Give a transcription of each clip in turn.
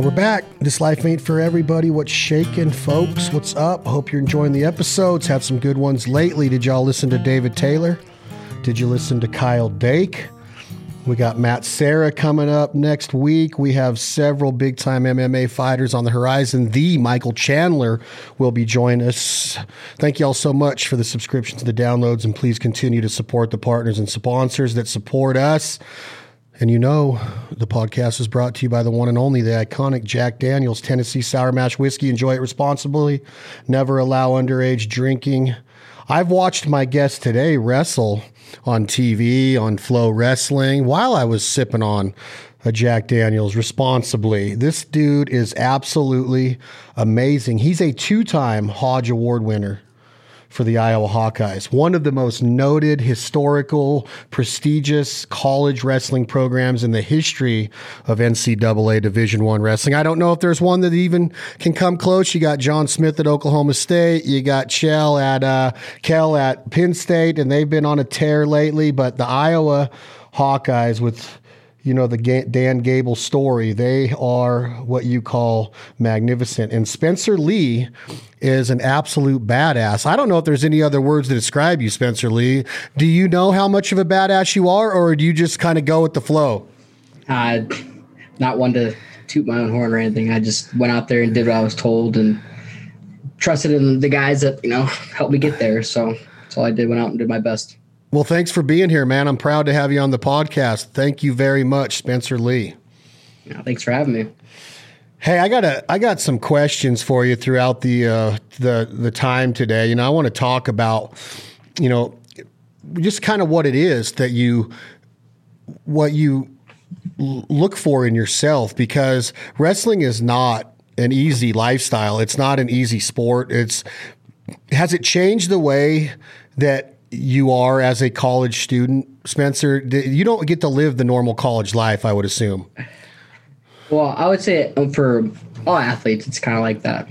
And we're back. This life ain't for everybody. What's shaking, folks? What's up? Hope you're enjoying the episodes. Had some good ones lately. Did y'all listen to David Taylor? Did you listen to Kyle Dake? We got Matt Serra coming up next week. We have several big time MMA fighters on the horizon. The Michael Chandler will be joining us. Thank you all so much for the subscriptions, the downloads, and please continue to support the partners and sponsors that support us. And you know, the podcast is brought to you by the one and only, the iconic Jack Daniels Tennessee Sour Mash Whiskey. Enjoy it responsibly. Never allow underage drinking. I've watched my guest today wrestle on TV, on FloWrestling, while I was sipping on a Jack Daniels responsibly. This dude is absolutely amazing. He's a two time Hodge Award winner for the Iowa Hawkeyes, one of the most noted, historical, prestigious college wrestling programs in the history of NCAA Division One wrestling. I don't know if there's one that even can come close. You got John Smith at Oklahoma State, you got Chell at uh, Cael at Penn State, and they've been on a tear lately. But the Iowa Hawkeyes with you know, the Dan Gable story. They are what you call magnificent. And Spencer Lee is an absolute badass. I don't know if there's any other words to describe you, Spencer Lee. Do you know how much of a badass you are, or do you just kind of go with the flow? Uh, not one to toot my own horn or anything. I just went out there and did what I was told and trusted in the guys that, you know, helped me get there. So that's all I did. Went out and did my best. Well, thanks for being here, man. I'm proud to have you on the podcast. Thank you very much, Spencer Lee. Yeah, thanks for having me. Hey, I got a I got some questions for you throughout the uh, the the time today. You know, I want to talk about you know just kind of what it is that you what you look for in yourself because wrestling is not an easy lifestyle. It's not an easy sport. It's has it changed the way that you are as a college student, Spencer. You don't get to live the normal college life, I would assume. Well, I would say um, for all athletes, it's kind of like that.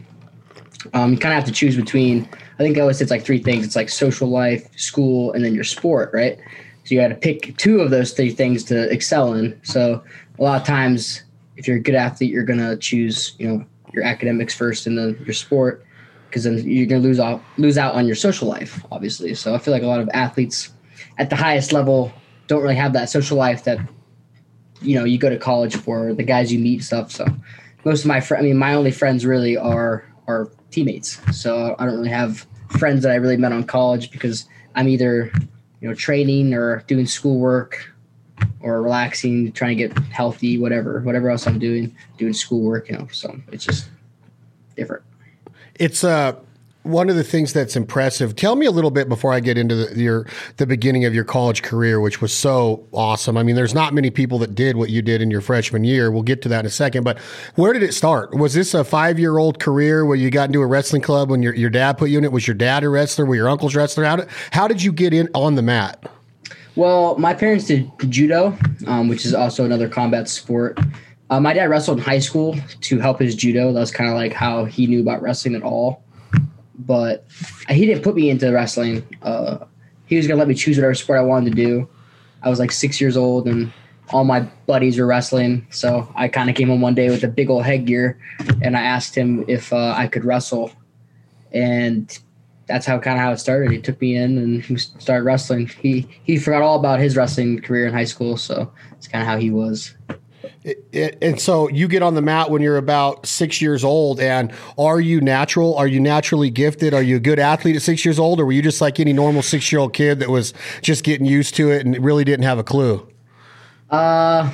Um, you kind of have to choose between. I think I always say it's like three things. It's like social life, school, and then your sport, right? So you got to pick two of those three things to excel in. So a lot of times, if you're a good athlete, you're gonna choose, you know, your academics first, and then your sport because then you're going to lose out lose out on your social life, obviously. So I feel like a lot of athletes at the highest level don't really have that social life that you know you go to college for, the guys you meet stuff. So most of my friends, I mean, my only friends really are are teammates. So I don't really have friends that I really met on college because I'm either you know training or doing schoolwork or relaxing, trying to get healthy, whatever, whatever else I'm doing, doing schoolwork, you know. So it's just different. It's uh one of the things that's impressive. Tell me a little bit before I get into the, your the beginning of your college career, which was so awesome. I mean, there's not many people that did what you did in your freshman year. We'll get to that in a second. But where did it start? Was this a five year old career where you got into a wrestling club when your your dad put you in it? Was your dad a wrestler? Were your uncles wrestler? How did how did you get in on the mat? Well, my parents did judo, um, which is also another combat sport. Uh, my dad wrestled in high school to help his judo. That was kind of like how he knew about wrestling at all. But he didn't put me into wrestling. Uh, he was gonna let me choose whatever sport I wanted to do. I was like six years old, and all my buddies were wrestling. So I kind of came home one day with a big old headgear, and I asked him if uh, I could wrestle, and that's how kind of how it started. He took me in and started wrestling. He he forgot all about his wrestling career in high school, so it's kind of how he was. It, and so you get on the mat when you're about six years old. And are you natural? Are you naturally gifted? Are you a good athlete at six years old, or were you just like any normal six year old kid that was just getting used to it and really didn't have a clue? Uh,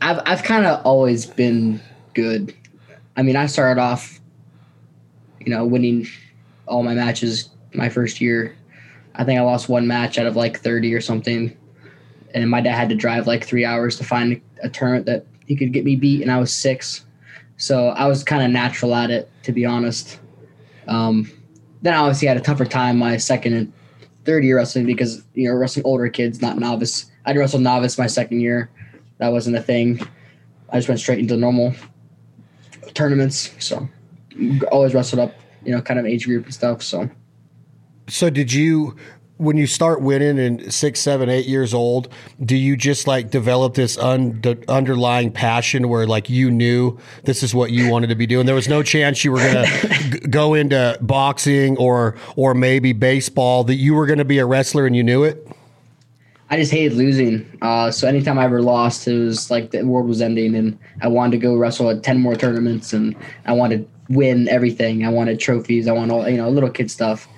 I've I've kind of always been good. I mean, I started off, you know, winning all my matches my first year. I think I lost one match out of like 30 or something. And my dad had to drive like three hours to find a tournament that he could get me beat, and I was six. So I was kind of natural at it, to be honest. Um, then I obviously had a tougher time my second and third year wrestling because you know wrestling older kids, not novice. I did wrestle novice my second year. That wasn't a thing. I just went straight into normal tournaments. So always wrestled up, you know, kind of age group and stuff. So. So did you when you start winning in six, seven, eight years old, do you just like develop this un- underlying passion where like you knew this is what you wanted to be doing? There was no chance you were going to g- go into boxing or or maybe baseball that you were going to be a wrestler and you knew it. I just hated losing. Uh, so anytime I ever lost, it was like the world was ending, and I wanted to go wrestle at ten more tournaments, and I wanted to win everything. I wanted trophies. I wanted all you know little kid stuff,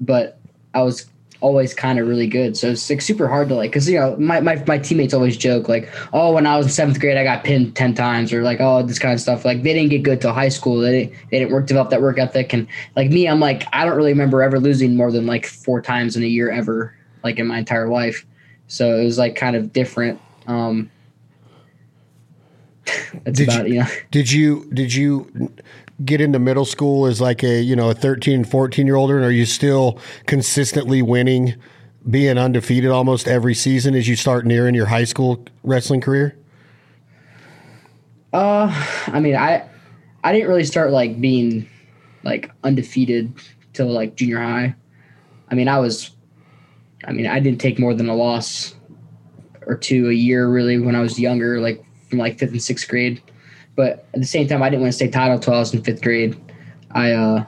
but I was always kind of really good. So it's like super hard to like, cause you know, my, my, my teammates always joke like, oh, when I was in seventh grade, I got pinned 10 times or like, oh, this kind of stuff. Like they didn't get good till high school. They didn't, they didn't work, develop that work ethic. And like me, I'm like, I don't really remember ever losing more than like four times in a year ever, like in my entire life. So it was like kind of different. Um, that's did about you, you know. Did you did you get into middle school as like a you know a 13, 14 year older, and are you still consistently winning, being undefeated almost every season as you start nearing your high school wrestling career? Uh, I mean, I I didn't really start like being like undefeated till like junior high. I mean, I was I mean, I didn't take more than a loss or two a year really when I was younger, like from like fifth and sixth grade. But at the same time, I didn't win a state title until I was in fifth grade. I uh,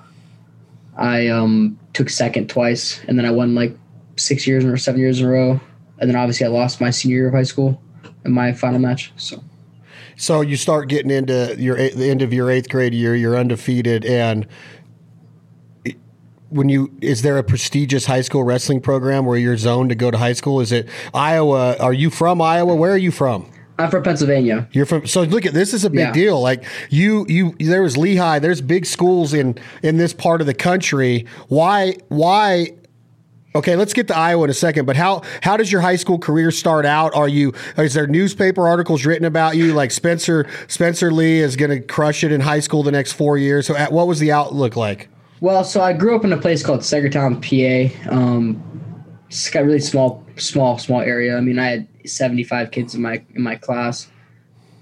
I um, took second twice, and then I won like six years or seven years in a row. And then obviously I lost my senior year of high school in my final match. So. So you start getting into your the end of your eighth grade year. You're undefeated, and when you is there a prestigious high school wrestling program where you're zoned to go to high school? Is it Iowa? Are you from Iowa? Where are you from? I'm from Pennsylvania. You're from so look at this is a big Yeah. deal. Like you you there was Lehigh, there's big schools in in this part of the country. Why why Okay, let's get to Iowa in a second, but how how does your high school career start out? Are you is there newspaper articles written about you like Spencer Spencer Lee is going to crush it in high school the next 4 years? So at- what was the outlook like? Well, so I grew up in a place called Saegertown, PA. Um, it's got really small, small, small area. I mean, I had 75 kids in my in my class,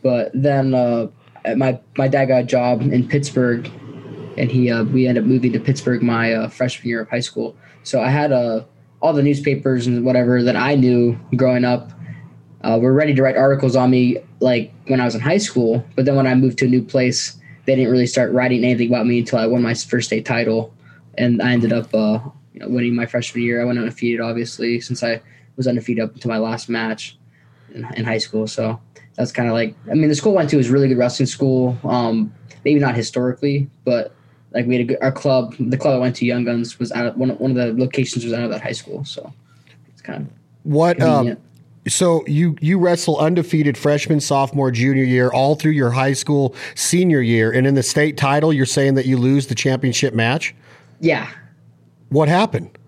but then uh, my my dad got a job in Pittsburgh, and he uh, we ended up moving to Pittsburgh my uh, freshman year of high school. So I had uh, all the newspapers and whatever that I knew growing up uh, were ready to write articles on me like when I was in high school. But then when I moved to a new place, they didn't really start writing anything about me until I won my first state title, and I ended up uh, you know, winning my freshman year. I went undefeated, obviously, since I was undefeated up until my last match in, in high school. So that's kind of like I mean, the school I went to was really good wrestling school. Um, maybe not historically, but like we had a good, our club. The club I went to, Young Guns, was out of one. One of the locations was out of that high school, so it's kind of What um, so you you wrestle undefeated freshman, sophomore, junior year, all through your high school senior year, and in the state title, you're saying that you lose the championship match. yeah. What happened?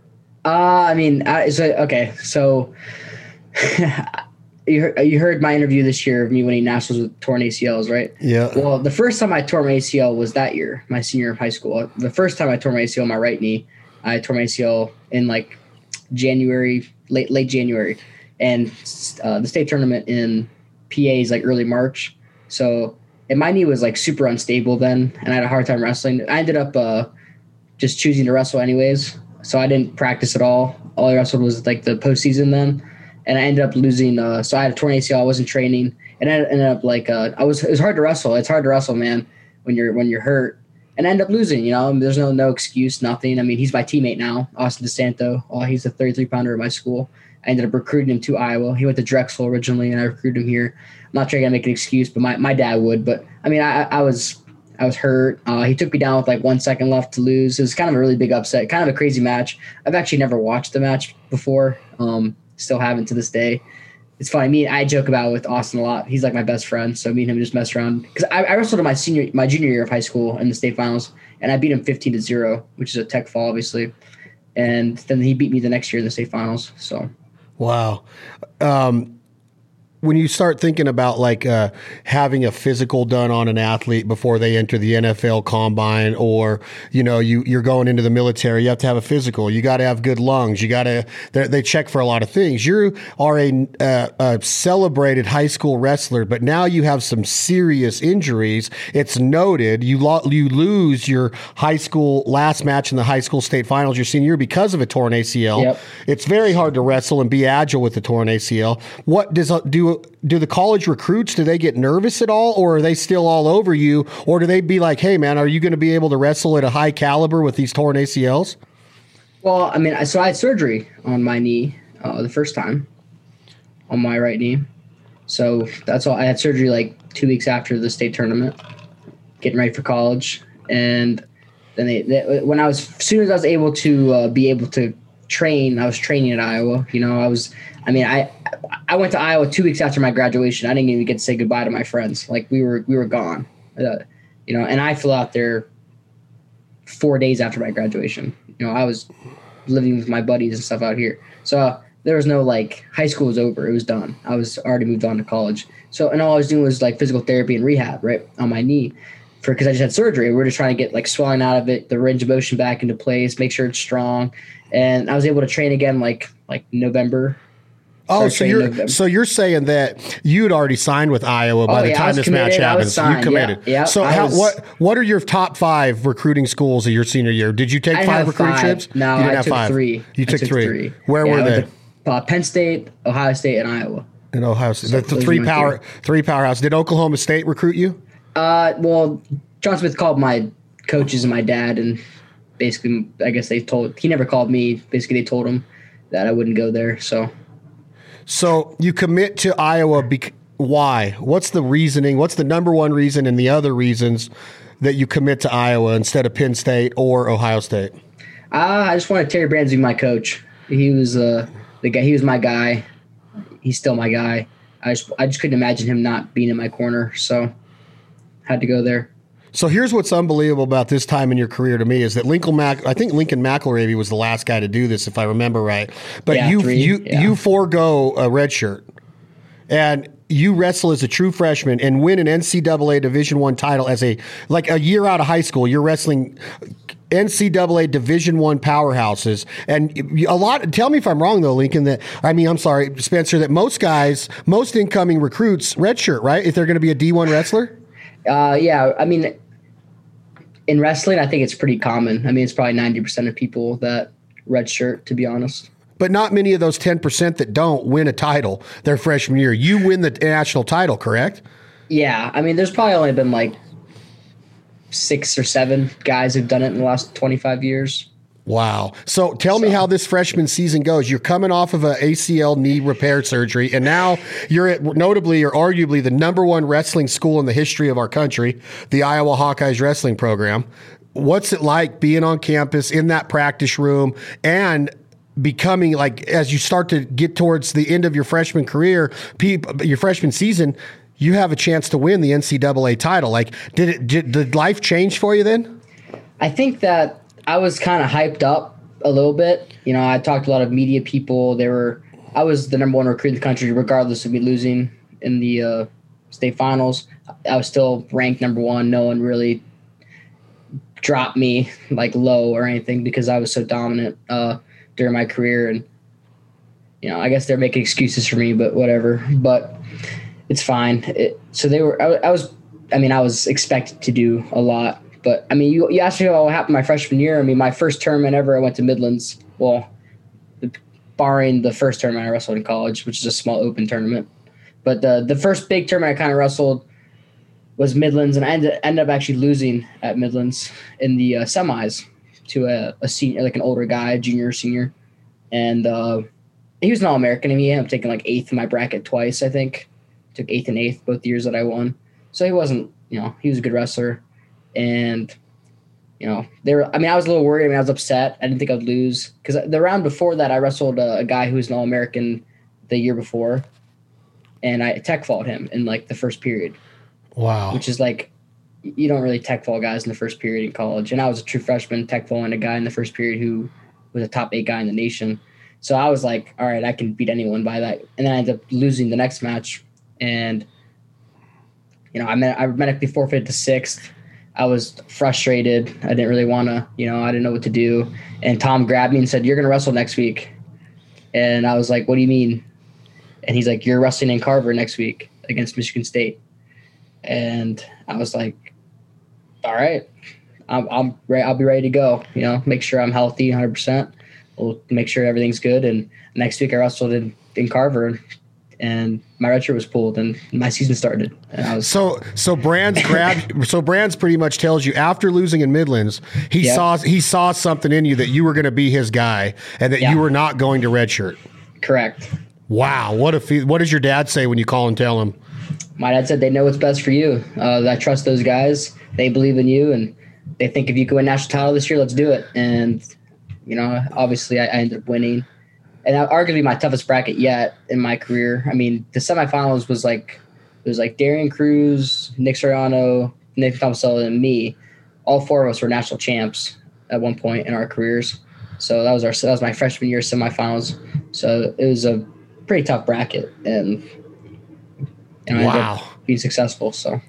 Uh, I mean, I, so okay, so you heard, you heard my interview this year of me winning nationals with torn ACLs, right? Yeah. Well, the first time I tore my ACL was that year, my senior year of high school. The first time I tore my ACL, my right knee, I tore my ACL in like January, late late January, and uh, the state tournament in PA is like early March. So, and my knee was like super unstable then, and I had a hard time wrestling. I ended up uh, just choosing to wrestle anyways. So I didn't practice at all. All I wrestled was like the postseason then, and I ended up losing. Uh, so I had a torn ACL. I wasn't training, and I ended up like uh, I was. It was hard to wrestle. It's hard to wrestle, man, when you're when you're hurt, and I end up losing. You know, there's no no excuse, nothing. I mean, he's my teammate now, Austin DeSanto. Oh, he's a 33 pounder at my school. I ended up recruiting him to Iowa. He went to Drexel originally, and I recruited him here. I'm not sure I gotta make an excuse, but my, my dad would. But I mean, I, I was I was hurt. Uh, he took me down with like one second left to lose. It was kind of a really big upset, kind of a crazy match. I've actually never watched the match before. Um, still haven't to this day. It's funny. Me, I joke about it with Austin a lot. He's like my best friend, so me and him just mess around. Because I, I wrestled in my senior, my junior year of high school in the state finals, and I beat him fifteen to zero, which is a tech fall, obviously. And then he beat me the next year in the state finals. So Wow. Um, when you start thinking about like uh, having a physical done on an athlete before they enter the NFL combine, or you know you you're going into the military, you have to have a physical. You got to have good lungs. You got to they check for a lot of things. You are a, uh, a celebrated high school wrestler, but now you have some serious injuries. It's noted you lo- you lose your high school last match in the high school state finals your senior year because of a torn ACL. Yep. It's very hard to wrestle and be agile with a torn ACL. What does uh, do the college recruits do they get nervous at all or are they still all over you? Or do they be like hey man are you going to be able to wrestle at a high caliber with these torn acls well i mean so i had surgery on my knee uh, the first time on my right knee. So that's all i had surgery like two weeks after the state tournament getting ready for college. And then they, they when i was as soon as i was able to uh, be able to train i was training at iowa you know i was i mean i I went to Iowa two weeks after my graduation. I didn't even get to say goodbye to my friends. Like we were we were gone, uh, you know. And I flew out there four days after my graduation. You know, I was living with my buddies and stuff out here. So uh, there was no like high school was over. It was done. I was already moved on to college. So and all I was doing was like physical therapy and rehab right on my knee for because I just had surgery. We are just trying to get like swelling out of it, the range of motion back into place, make sure it's strong. And I was able to train again like like November Oh, so you're so you're saying that you'd already signed with Iowa by oh, the yeah, time this match happens. You committed. Yeah, yeah so how, was, what what are your top five recruiting schools of your senior year? Did you take five recruiting five. trips? No, you didn't I have took five. three. You took, took three. three. Where yeah, were they? To, uh, Penn State, Ohio State, and Iowa. In Ohio State, so the, three power three. three powerhouse. Did Oklahoma State recruit you? Uh, well, John Smith called my coaches and my dad, and basically, I guess they told he never called me. Basically, they told him that I wouldn't go there. So so you commit to Iowa. Bec- why? What's the reasoning? What's the number one reason and the other reasons that you commit to Iowa instead of Penn State or Ohio State? Uh, I just wanted Terry Brands to be my coach. He was uh, the guy. He was my guy. He's still my guy. I just I just couldn't imagine him not being in my corner. So had to go there. So here's what's unbelievable about this time in your career to me is that Lincoln Mac I think Lincoln McIlravy was the last guy to do this if I remember right. But yeah, you three, you yeah. you forego a red shirt. And you wrestle as a true freshman and win an NCAA Division One title as a like a year out of high school. You're wrestling NCAA Division One powerhouses, and a lot. Tell me if I'm wrong though, Lincoln. That I mean, I'm sorry, Spencer. That most guys, most incoming recruits, redshirt, right? If they're going to be a D1 wrestler. Uh, yeah, I mean, in wrestling, I think it's pretty common. I mean, it's probably ninety percent of people that redshirt, to be honest. But not many of those ten percent that don't win a title their freshman year. You win the national title, correct? Yeah, I mean, there's probably only been like six or seven guys who've done it in the last twenty five years. Wow. So tell so. me how this freshman season goes. You're coming off of an ACL knee repair surgery, and now you're at notably or arguably the number one wrestling school in the history of our country, the Iowa Hawkeyes wrestling program. What's it like being on campus in that practice room and becoming like as you start to get towards the end of your freshman career, your freshman season, you have a chance to win the NCAA title. Like, did it? Did, did life change for you then? I think that I was kind of hyped up a little bit. You know, I talked to a lot of media people. They were I was the number one recruit in the country, regardless of me losing in the uh, state finals. I was still ranked number one. No one really dropped me like low or anything because I was so dominant uh, during my career. And you know, I guess they're making excuses for me, but whatever. But it's fine. It, so they were. I, I was. I mean, I was expected to do a lot but I mean, you, you asked me what happened my freshman year. I mean, my first tournament ever, I went to Midlands. Well, barring the first tournament I wrestled in college, which is a small open tournament. But the the first big tournament I kind of wrestled was Midlands, and I ended, ended up actually losing at Midlands in the uh, semis to a, a, senior, like an older guy, junior, senior, and uh, he was an All American. I mean, he ended up taking like eighth in my bracket twice. I think took eighth and eighth both years that I won. So he wasn't, you know, he was a good wrestler and you know, there. I mean, I was a little worried. I mean, I was upset. I didn't think I'd lose because the round before that, I wrestled a, a guy who was an All American the year before, and I tech fought him in like the first period. Wow, which is like you don't really tech fall guys in the first period in college. And I was a true freshman tech falling a guy in the first period who was a top eight guy in the nation. So I was like, all right, I can beat anyone by that. And then I ended up losing the next match and you know, I meant I medically forfeited to sixth. I was frustrated. I didn't really want to, you know, I didn't know what to do. And Tom grabbed me and said, "You're going to wrestle next week." And I was like, "What do you mean?" And he's like, "You're wrestling in Carver next week against Michigan State." And I was like, "All right, I'm, I'm ready. I'll be ready to go. You know, make sure I'm healthy, 100. percent We'll make sure everything's good." And next week I wrestled in, in Carver, and my redshirt was pulled and my season started. And I was so so Brands grabbed so Brands pretty much tells you after losing in Midlands, he yep. saw he saw something in you that you were going to be his guy and that yeah. you were not going to redshirt. Correct. Wow, what a what does your dad say when you call and tell him? My dad said they know what's best for you. Uh, I trust those guys. They believe in you, and they think if you can win national title this year, let's do it. And you know, obviously, I, I ended up winning and that arguably my toughest bracket yet in my career. I mean, the semifinals was like it was like Darian Cruz, Nick Suriano, Nick Tomasello, and me. All four of us were national champs at one point in our careers. So that was our that was my freshman year semifinals. So it was a pretty tough bracket, and know, wow, being successful. So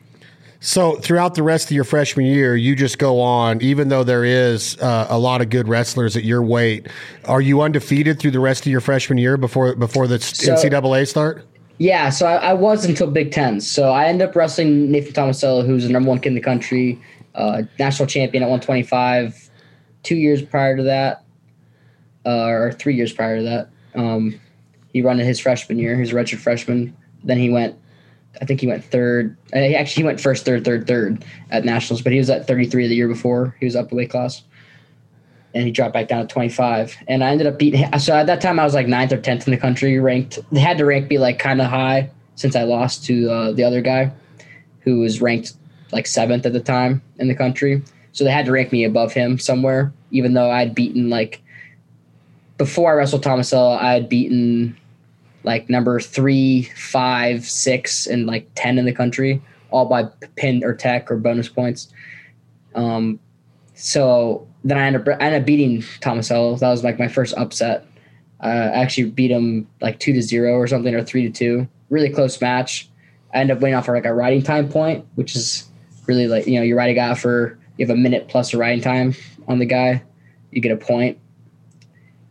so throughout the rest of your freshman year, you just go on, even though there is uh, a lot of good wrestlers at your weight. Are you undefeated through the rest of your freshman year before before the so, NCAA start? Yeah, so I, I, was until Big Ten. So I end up wrestling Nathan Tomasello, who's the number one kid in the country, uh, national champion at 125. Two years prior to that, uh, or three years prior to that, um, he ran in his freshman year. He was a redshirt freshman. Then he went I think he went third. Uh, actually, he went first, third, third, third at nationals, but he was at 33 the year before. He was up the weight class, and he dropped back down to 25. And I ended up beating. So at that time, I was like ninth or tenth in the country ranked. They had to rank be like kind of high since I lost to uh, the other guy, who was ranked like seventh at the time in the country. So they had to rank me above him somewhere, even though I'd beaten like before I wrestled Tomasello, I had beaten like number three, five, six, and like ten in the country, all by pin or tech or bonus points. Um, so then I ended up I ended up beating Tomasello. That was like my first upset. Uh, I actually beat him like two to zero or something or three to two. Really close match. I ended up winning off for like a riding time point, which is really like you know you ride a guy for you have a minute plus a riding time on the guy, you get a point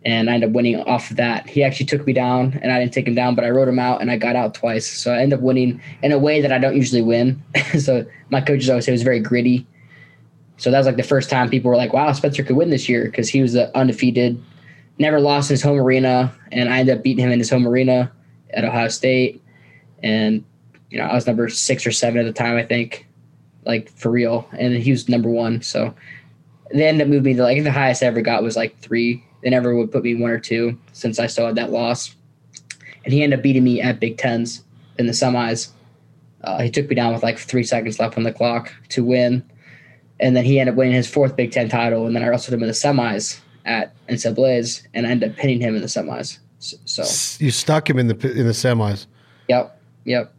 and I ended up winning off of that. He actually took me down, and I didn't take him down, but I rode him out, and I got out twice. So I ended up winning in a way that I don't usually win. so my coaches always say it was very gritty. So that was like the first time people were like, "Wow, Spencer could win this year" because he was uh, undefeated, never lost in his home arena, and I ended up beating him in his home arena at Ohio State, and you know I was number six or seven at the time, I think, like for real, and he was number one. So they ended up moving me to like the highest I ever got was like three they never would put me one or two since I still had that loss. And he ended up beating me at Big Tens in the semis. Uh, he took me down with like three seconds left on the clock to win. And then he ended up winning his fourth Big Ten title. And then I wrestled him in the semis at NCAA's and I ended up pinning him in the semis. So, so. you stuck him in the in the semis. Yep. Yep.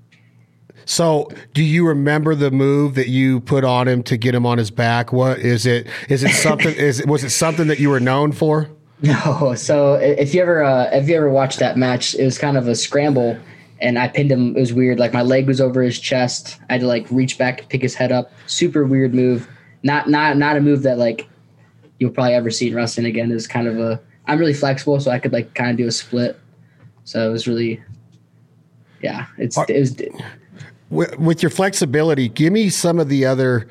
So, do you remember the move that you put on him to get him on his back? What is it? Is it something? is it, was it something that you were known for? No. So if you ever uh, if you ever watched that match, it was kind of a scramble, and I pinned him. It was weird. Like my leg was over his chest. I had to like reach back pick his head up. Super weird move. Not not not a move that like you'll probably ever see in wrestling again. It was kind of a. I'm really flexible, so I could like kind of do a split. So it was really, yeah. It's it was. With your flexibility, give me some of the other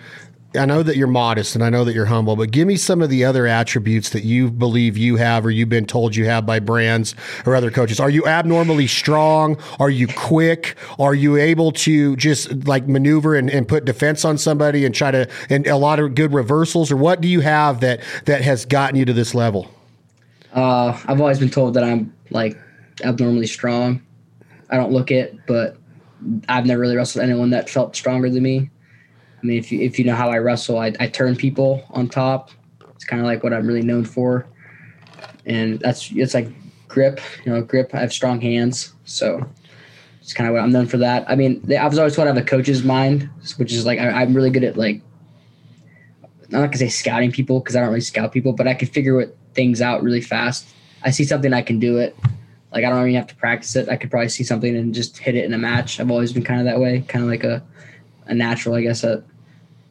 I know that you're modest and I know that you're humble, but give me some of the other attributes that you believe you have or you've been told you have by brands or other coaches. Are you abnormally strong? Are you quick? Are you able to just like maneuver and, and put defense on somebody and try to, and a lot of good reversals? Or what do you have that, that has gotten you to this level? Uh, I've always been told that I'm like abnormally strong. I don't look it, but I've never really wrestled anyone that felt stronger than me. I mean, if you if you know how I wrestle, I, I turn people on top. It's kind of like what I'm really known for, and that's it's like grip. You know, grip. I have strong hands, so it's kind of what I'm known for. That. I mean, I was always told I have a coach's mind, which is like I, am really good at like. I'm not gonna say scouting people because I don't really scout people, but I can figure what things out really fast. I see something, I can do it. Like I don't even have to practice it. I could probably see something and just hit it in a match. I've always been kind of that way, kind of like a a natural, I guess, at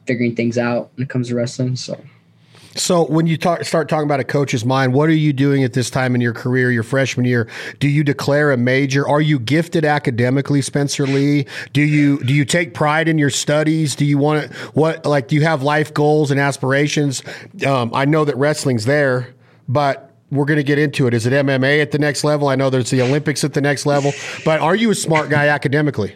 figuring things out when it comes to wrestling. So. So when you talk, start talking about a coach's mind, what are you doing at this time in your career, your freshman year? Do you declare a major? Are you gifted academically, Spencer Lee? Do you do you take pride in your studies? Do you want to what like do you have life goals and aspirations? Um, I know that wrestling's there, but we're going to get into it. Is it MMA at the next level? I know there's the Olympics at the next level, but are you a smart guy academically?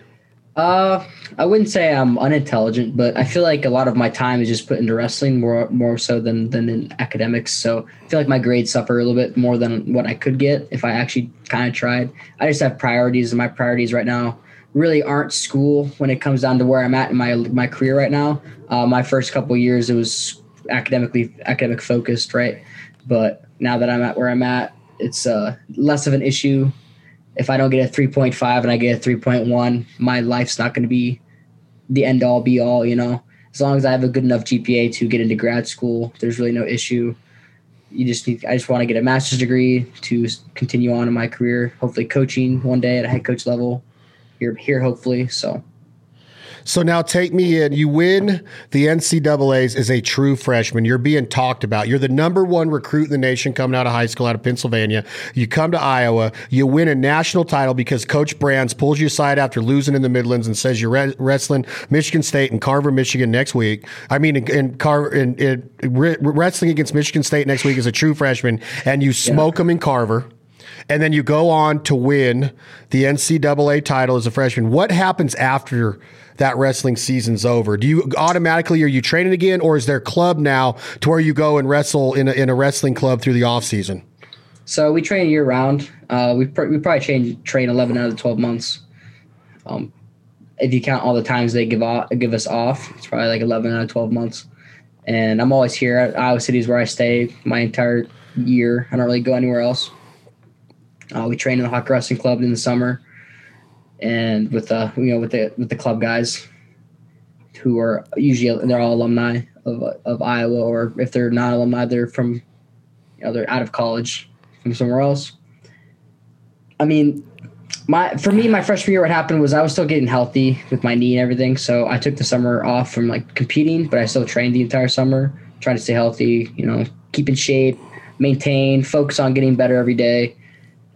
Uh, I wouldn't say I'm unintelligent, but I feel like a lot of my time is just put into wrestling more more so than than in academics. So I feel like my grades suffer a little bit more than what I could get if I actually kind of tried. I just have priorities, and my priorities right now really aren't school when it comes down to where I'm at in my my career right now. Uh, my first couple years, it was academically academic focused, right? But now that I'm at where I'm at, it's uh, less of an issue if I don't get a 3.5 and I get a 3.1, my life's not going to be the end all be all, you know. As long as I have a good enough GPA to get into grad school, there's really no issue. You just need I just want to get a master's degree to continue on in my career, hopefully coaching one day at a head coach level here here hopefully. So so now take me in. You win the NCAA's as a true freshman. You're being talked about. You're the number one recruit in the nation coming out of high school out of Pennsylvania. You come to Iowa. You win a national title because Coach Brands pulls you aside after losing in the Midlands and says you're re- wrestling Michigan State and Carver, Michigan next week. I mean, in, in Carver, in, in, wrestling against Michigan State next week as a true freshman, and you smoke yeah. them in Carver and then you go on to win the NCAA title as a freshman. What happens after that wrestling season's over? Do you automatically are you training again, or is there a club now to where you go and wrestle in a, in a wrestling club through the off season? So we train year round. Uh, we pr- we probably train train eleven out of the twelve months. Um, if you count all the times they give off, give us off, it's probably like eleven out of twelve months. And I'm always here. Iowa City is where I stay my entire year. I don't really go anywhere else. Uh, we train in the Hawk Wrestling Club in the summer and with the you know with the with the club guys who are usually they're all alumni of of Iowa, or if they're not alumni, they're from you know they're out of college from somewhere else. I mean, my for me, my freshman year, what happened was I was still getting healthy with my knee and everything, so I took the summer off from like competing, but I still trained the entire summer, trying to stay healthy, you know, keep in shape, maintain, focus on getting better every day.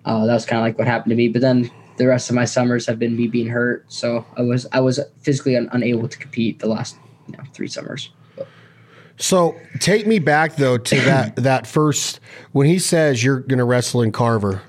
Uh, that was kind of like what happened to me. But then the rest of my summers have been me being hurt, so I was I was physically un- unable to compete the last you know, three summers. So take me back though to that that first when he says you're going to wrestle in Carver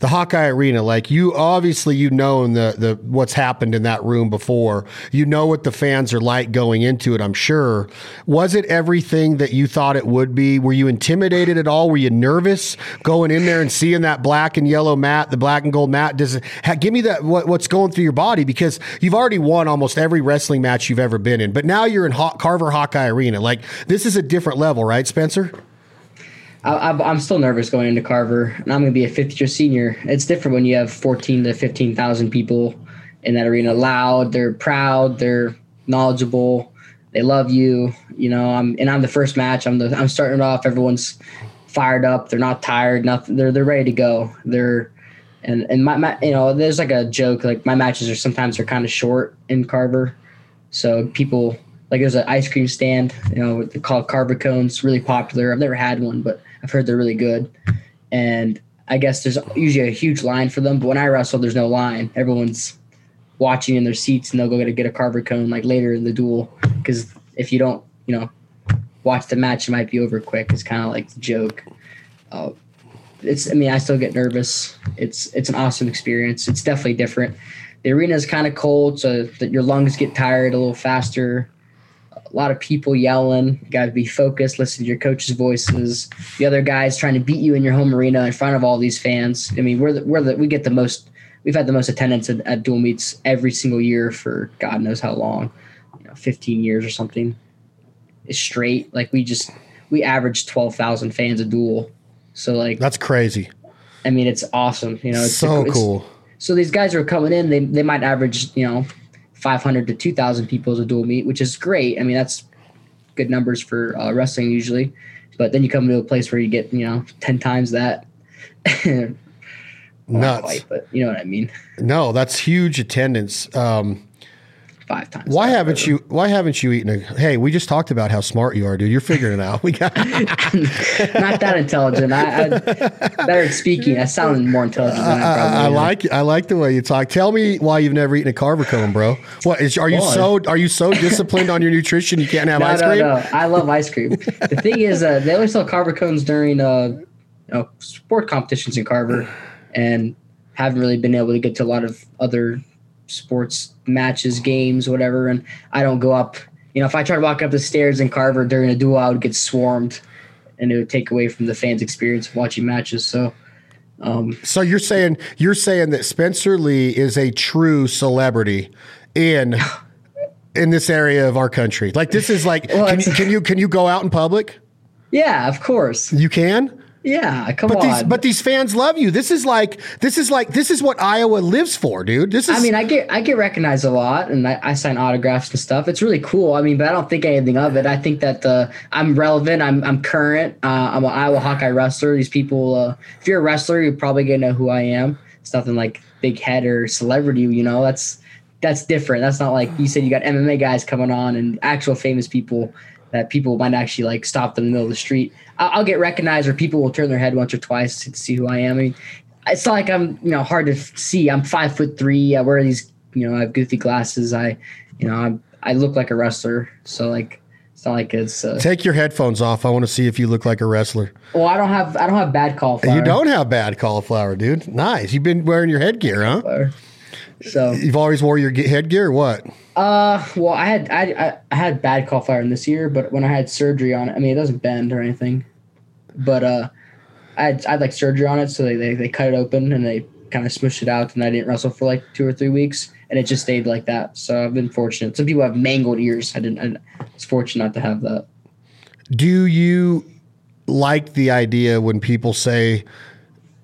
the Hawkeye Arena, like you obviously you know the the what's happened in that room before. You know what the fans are like going into it, I'm sure. Was it everything that you thought it would be? Were you intimidated at all? Were you nervous going in there and seeing that black and yellow mat, the black and gold mat? Does it give me that what, what's going through your body because you've already won almost every wrestling match you've ever been in, but now you're in Carver Hawkeye Arena. Like this is a different level, right, Spencer? I, am still nervous going into Carver, and I'm going to be a fifth year senior. It's different when you have 14 to 15,000 people in that arena. Loud, they're proud, they're knowledgeable, they love you. You know, I'm and I'm the first match. I'm the I'm starting off. Everyone's fired up. They're not tired. Nothing. They're they're ready to go. They're and and my, my you know there's like a joke like my matches are sometimes are kind of short in Carver, so people like there's an ice cream stand you know called Carver cones really popular. I've never had one, but I've heard they're really good. And I guess there's usually a huge line for them, but when I wrestle, there's no line. Everyone's watching in their seats and they'll go get a carver cone like later in the duel. Because if you don't, you know, watch the match, it might be over quick. It's kind of like the joke. Uh, it's, I mean, I still get nervous. It's, it's an awesome experience. It's definitely different. The arena is kind of cold, so that your lungs get tired a little faster a lot of people yelling. You got to be focused, listen to your coach's voices. The other guys trying to beat you in your home arena in front of all these fans. I mean, we're the, we're the, we get the most. We've had the most attendance at, at dual meets every single year for God knows how long, you know, 15 years or something. It's straight. Like we just we average 12,000 fans a duel. So like that's crazy. I mean, it's awesome. You know, it's so cool. So these guys are coming in. They they might average you know 500 to 2,000 people as a dual meet, which is great. I mean, that's good numbers for uh, wrestling usually. But then you come to a place where you get, you know, 10 times that. Nuts. quite, but you know what I mean. No, that's huge attendance. Um, Five times. why haven't you? Why haven't you eaten a? Hey, we just talked about how smart you are, dude. You're figuring it out. We got. Not that intelligent. I, I better at speaking. I sound more intelligent than I I, probably I am. like I like the way you talk. Tell me why you've never eaten a carver cone, bro. What is? Are you Why? so? Are you so disciplined on your nutrition you can't have No, ice no, cream? no. I love ice cream. the thing is, uh, they only sell Carver cones during uh, you know, sport competitions in Carver, and haven't really been able to get to a lot of other sports matches, games, whatever. And I don't go up. You know, if I try to walk up the stairs in Carver during a duel, I would get swarmed, and it would take away from the fans' experience of watching matches. So. Um, So you're saying you're saying that Spencer Lee is a true celebrity in in this area of our country. Like this is like Well, can, you, can you can you go out in public? yeah, of course. You can. Yeah, come But on. these but these fans love you. This is like this is like this is what Iowa lives for, dude. This is I mean, I get I get recognized a lot, and I, I sign autographs and stuff. It's really cool. I mean, but I don't think anything of it. I think that uh, I'm relevant. I'm I'm current. Uh, I'm an Iowa Hawkeye wrestler. These people, uh, if you're a wrestler, you're probably gonna know who I am. It's nothing like big head or celebrity. You know, that's that's different. That's not like you said. You got MMA guys coming on and actual famous people that people might actually like stop them in the middle of the street. I'll, I'll get recognized, or people will turn their head once or twice to see who I am. I mean, it's not like I'm you know hard to see. I'm five foot three. I wear these you know I have goofy glasses. I you know I'm, I look like a wrestler. So like it's not like it's uh, take your headphones off. I want to see if you look like a wrestler. well I don't have I don't have bad cauliflower. You don't have bad cauliflower, dude. Nice. You've been wearing your headgear, huh? So You've always wore your ge- headgear or what? uh well I had I, I had bad cauliflower in this year, but when I had surgery on it, I mean it doesn't bend or anything, but uh I had, I had like surgery on it, so they, they they cut it open and they kind of smushed it out, and I didn't wrestle for like two or three weeks, and it just stayed like that. So I've been fortunate. Some people have mangled ears. I didn't. I was fortunate not to have that. Do you like the idea when people say,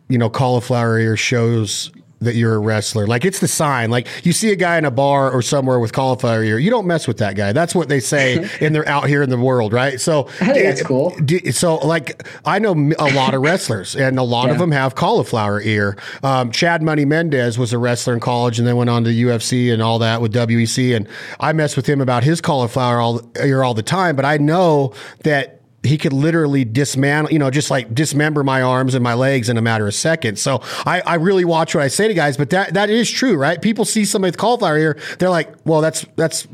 you know, cauliflower ear shows that you're a wrestler? Like it's the sign. Like you see a guy in a bar or somewhere with cauliflower ear, you don't mess with that guy. That's what they say, and they're out here in the world, right? So think that's cool. do- so like I know a lot of wrestlers, and a lot of them have cauliflower ear. Um, Chad Money Mendez was a wrestler in college, and then went on to UFC and all that with WEC. And I mess with him about his cauliflower all, ear all the time. But I know that he could literally dismantle, you know, just like dismember my arms and my legs in a matter of seconds. So I, I really watch what I say to guys, but that that is true, right? People see somebody with cauliflower ear, they're like, well, that's that's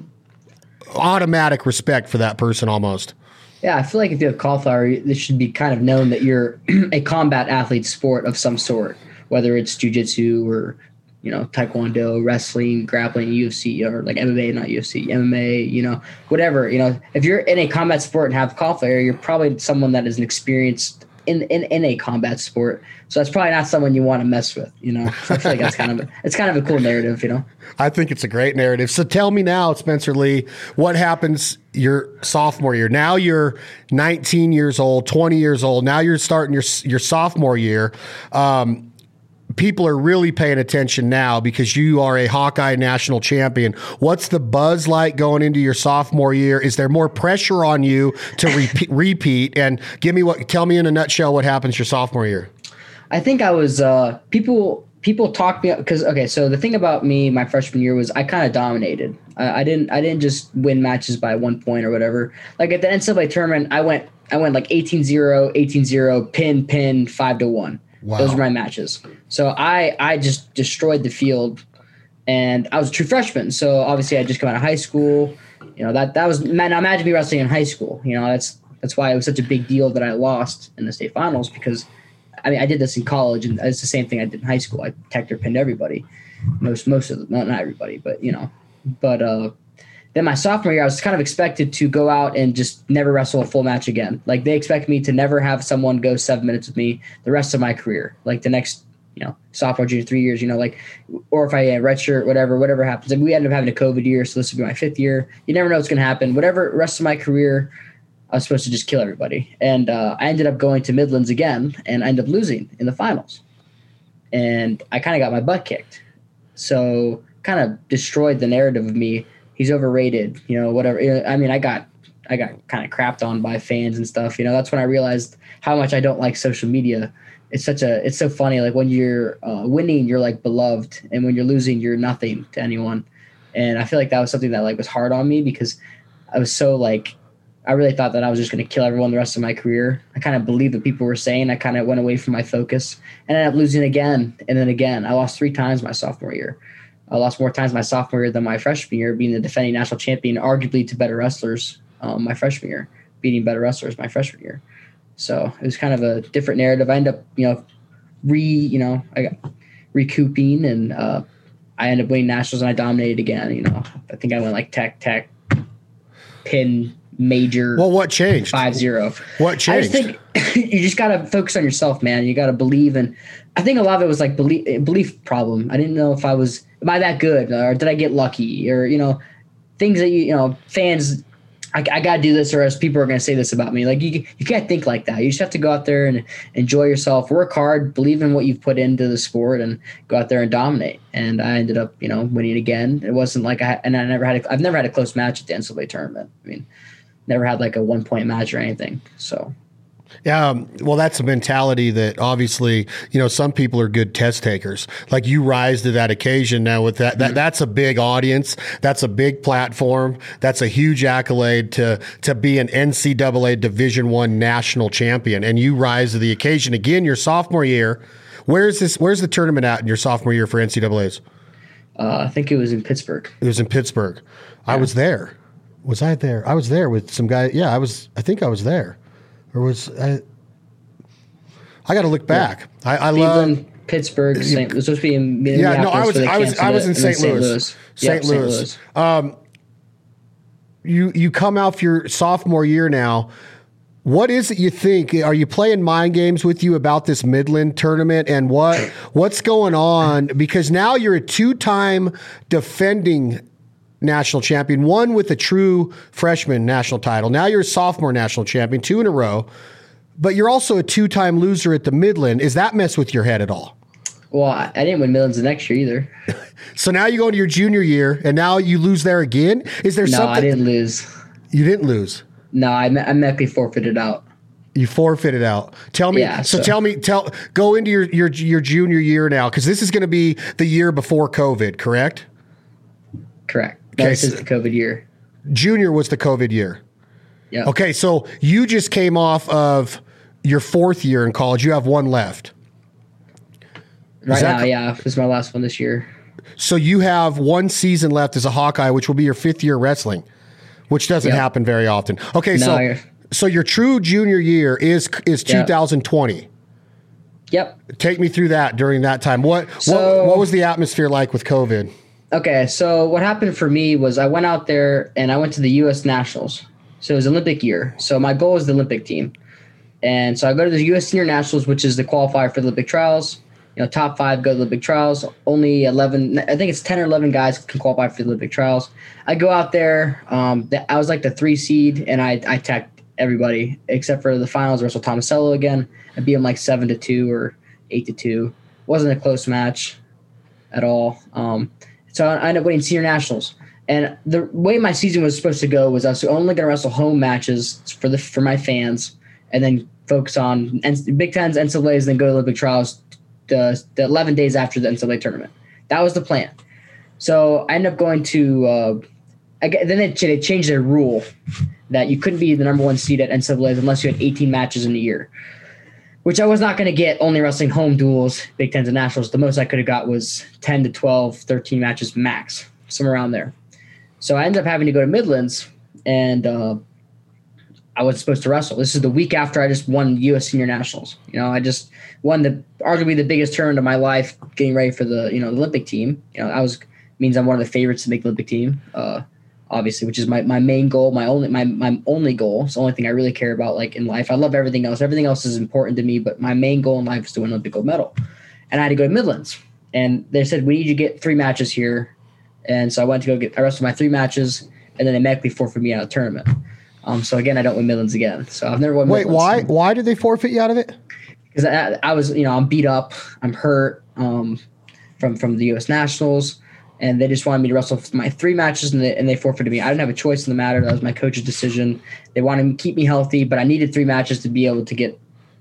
automatic respect for that person almost. Yeah, I feel like if you have cauliflower, it should be kind of known that you're a combat athlete sport of some sort, whether it's jujitsu or you know taekwondo, wrestling, grappling, UFC, or like MMA, not UFC, MMA, you know, whatever. You know, if you're in a combat sport and have cauliflower, you're probably someone that is an experienced in, in in a combat sport. So that's probably not someone you want to mess with. You know, so I feel like that's kind of it's kind of a cool narrative. You know. I think it's a great narrative. So tell me now, Spencer Lee, what happens your sophomore year? Now you're 19 years old, 20 years old. Now you're starting your your sophomore year. Um, people are really paying attention now because you are a Hawkeye national champion. What's the buzz like going into your sophomore year? Is there more pressure on you to repeat? repeat? And give me what. Tell me in a nutshell what happens your sophomore year. I think I was uh, people people talk me up because okay. So the thing about me my freshman year was I kind of dominated. I, I didn't I didn't just win matches by one point or whatever. Like at the NCAA tournament, I went I went like 18-0, 18-0, pin pin five to one. Wow. Those were my matches. So I I just destroyed the field, and I was a true freshman. So obviously I just come out of high school. You know that that was man. Imagine me wrestling in high school. You know that's that's why it was such a big deal that I lost in the state finals because I mean, I did this in college, and it's the same thing I did in high school. I protector pinned everybody, most most of them, not not everybody, but you know. But uh, then my sophomore year, I was kind of expected to go out and just never wrestle a full match again. Like they expect me to never have someone go seven minutes with me the rest of my career, like the next you know sophomore, junior, three years. You know, like or if I had red shirt, whatever, whatever happens. And we ended up having a COVID year, so this would be my fifth year. You never know what's going to happen. Whatever rest of my career. I was supposed to just kill everybody. And uh, I ended up going to Midlands again and I ended up losing in the finals. And I kind of got my butt kicked. So kind of destroyed the narrative of me. He's overrated, you know, whatever. I mean, I got I got kind of crapped on by fans and stuff. You know, that's when I realized how much I don't like social media it's such a it's so funny. Like when you're uh, winning, you're like beloved, and when you're losing, you're nothing to anyone. And I feel like that was something that like was hard on me because I was so like I really thought that I was just going to kill everyone the rest of my career. I kind of believed what people were saying. I kind of went away from my focus and ended up losing again and then again. I lost three times my sophomore year. I lost more times my sophomore year than my freshman year, being the defending national champion, arguably to better wrestlers um, my freshman year, beating better wrestlers my freshman year. So it was kind of a different narrative. I ended up, you know, re, you know, I got recouping and uh, I ended up winning nationals and I dominated again. You know, I think I went like tech, tech, pin, major. Well, what changed? Five zero. What changed? I just think you just gotta focus on yourself, man. You gotta believe, and I think a lot of it was like belief belief problem. I didn't know if I was am I that good or did I get lucky or you know things that you you know fans I, I got to do this or else people are going to say this about me. Like you, you can't think like that. You just have to go out there and enjoy yourself, work hard, believe in what you've put into the sport, and go out there and dominate. And I ended up, you know, winning again. It wasn't like I and I never had. A, I've never had a close match at the NCAA tournament. I mean, never had like a one point match or anything. So yeah, um, well, that's a mentality that obviously, you know, some people are good test takers. Like you rise to that occasion now with that. That mm-hmm. that's a big audience. That's a big platform. That's a huge accolade to to be an NCAA Division One national champion, and you rise to the occasion again. Your sophomore year. Where's this? Where's the tournament at in your sophomore year for NCAA's? Uh, I think it was in Pittsburgh. It was in Pittsburgh. Yeah. I was there. Was I there? I was there with some guy. Yeah, I was. I think I was there or was I? I got to look back. Yeah. I, I love Pittsburgh. St. It was supposed to be in Yeah, no, I was I was I was in St. Louis. Louis. St. Louis. Um, you you come out for your sophomore year now. What is it you think? Are you playing mind games with you about this Midland tournament and what what's going on? Because now you're a two time defending national champion, one with a true freshman national title. Now you're a sophomore national champion, two in a row, but you're also a two time loser at the Midland. Is that mess with your head at all? Well, I didn't win Midlands the next year either. so now you go into your junior year, and now you lose there again. Is there no, something? No, I didn't lose. You didn't lose. No, I, I medically forfeited out. You forfeited out. Tell me. Yeah, so, so, tell me. Tell. Go into your your your junior year now, because this is going to be the year before COVID. Correct. Correct. Okay, this is the COVID year. Junior was the COVID year. Yeah. Okay, so you just came off of your fourth year in college. You have one left. Right now, yeah, this is my last one this year. So you have one season left as a Hawkeye, which will be your fifth year wrestling, which doesn't yep. happen very often. Okay, no, so so your true junior year is is yep. 2020. Yep. Take me through that during that time. What so, what what was the atmosphere like with COVID? Okay, so what happened for me was I went out there and I went to the U.S. Nationals. So it was Olympic year. So my goal was the Olympic team, and so I go to the U.S. Senior Nationals, which is the qualifier for the Olympic trials. You know, top five go to the Olympic trials. Only eleven, I think it's ten or eleven guys can qualify for the Olympic trials. I go out there. Um, I was like the three seed, and I I attacked everybody except for the finals. Russell Tomasello again. I beat him like seven to two or eight to two. wasn't a close match at all. Um, so I ended up winning senior nationals. And the way my season was supposed to go was I was only going to wrestle home matches for the for my fans, and then focus on Big Tens, NCAA's, then go to Olympic trials the, the 11 days after the NCAA tournament. That was the plan. So I ended up going to. Uh, then they, they changed their rule that you couldn't be the number one seed at NCAA's unless you had 18 matches in a year which I was not going to get only wrestling home duels, Big Tens and Nationals. The most I could have got was 10 to 12, 13 matches max, somewhere around there. So I ended up having to go to Midlands, and uh, I was supposed to wrestle. This is the week after I just won U.S. Senior Nationals. You know, I just won the arguably the biggest tournament of my life, getting ready for the you know Olympic team. You know, I was means I'm one of the favorites to make the Olympic team. Uh, obviously, which is my, my main goal, my only my my only goal. It's the only thing I really care about like in life. I love everything else. Everything else is important to me, but my main goal in life is to win an Olympic gold medal. And I had to go to Midlands. And they said, We need you to get three matches here. And so I went to go get I wrestled my three matches and then they medically forfeit me out of the tournament. Um, so again, I don't win Midlands again. So I've never won. Wait, Midlands. why? Why did they forfeit you out of it? Because I, I, was, you know, I'm beat up, I'm hurt um, from from the U.S. Nationals and they just wanted me to wrestle my three matches and they, and they forfeited me. I didn't have a choice in the matter. That was my coach's decision. They wanted to keep me healthy, but I needed three matches to be able to get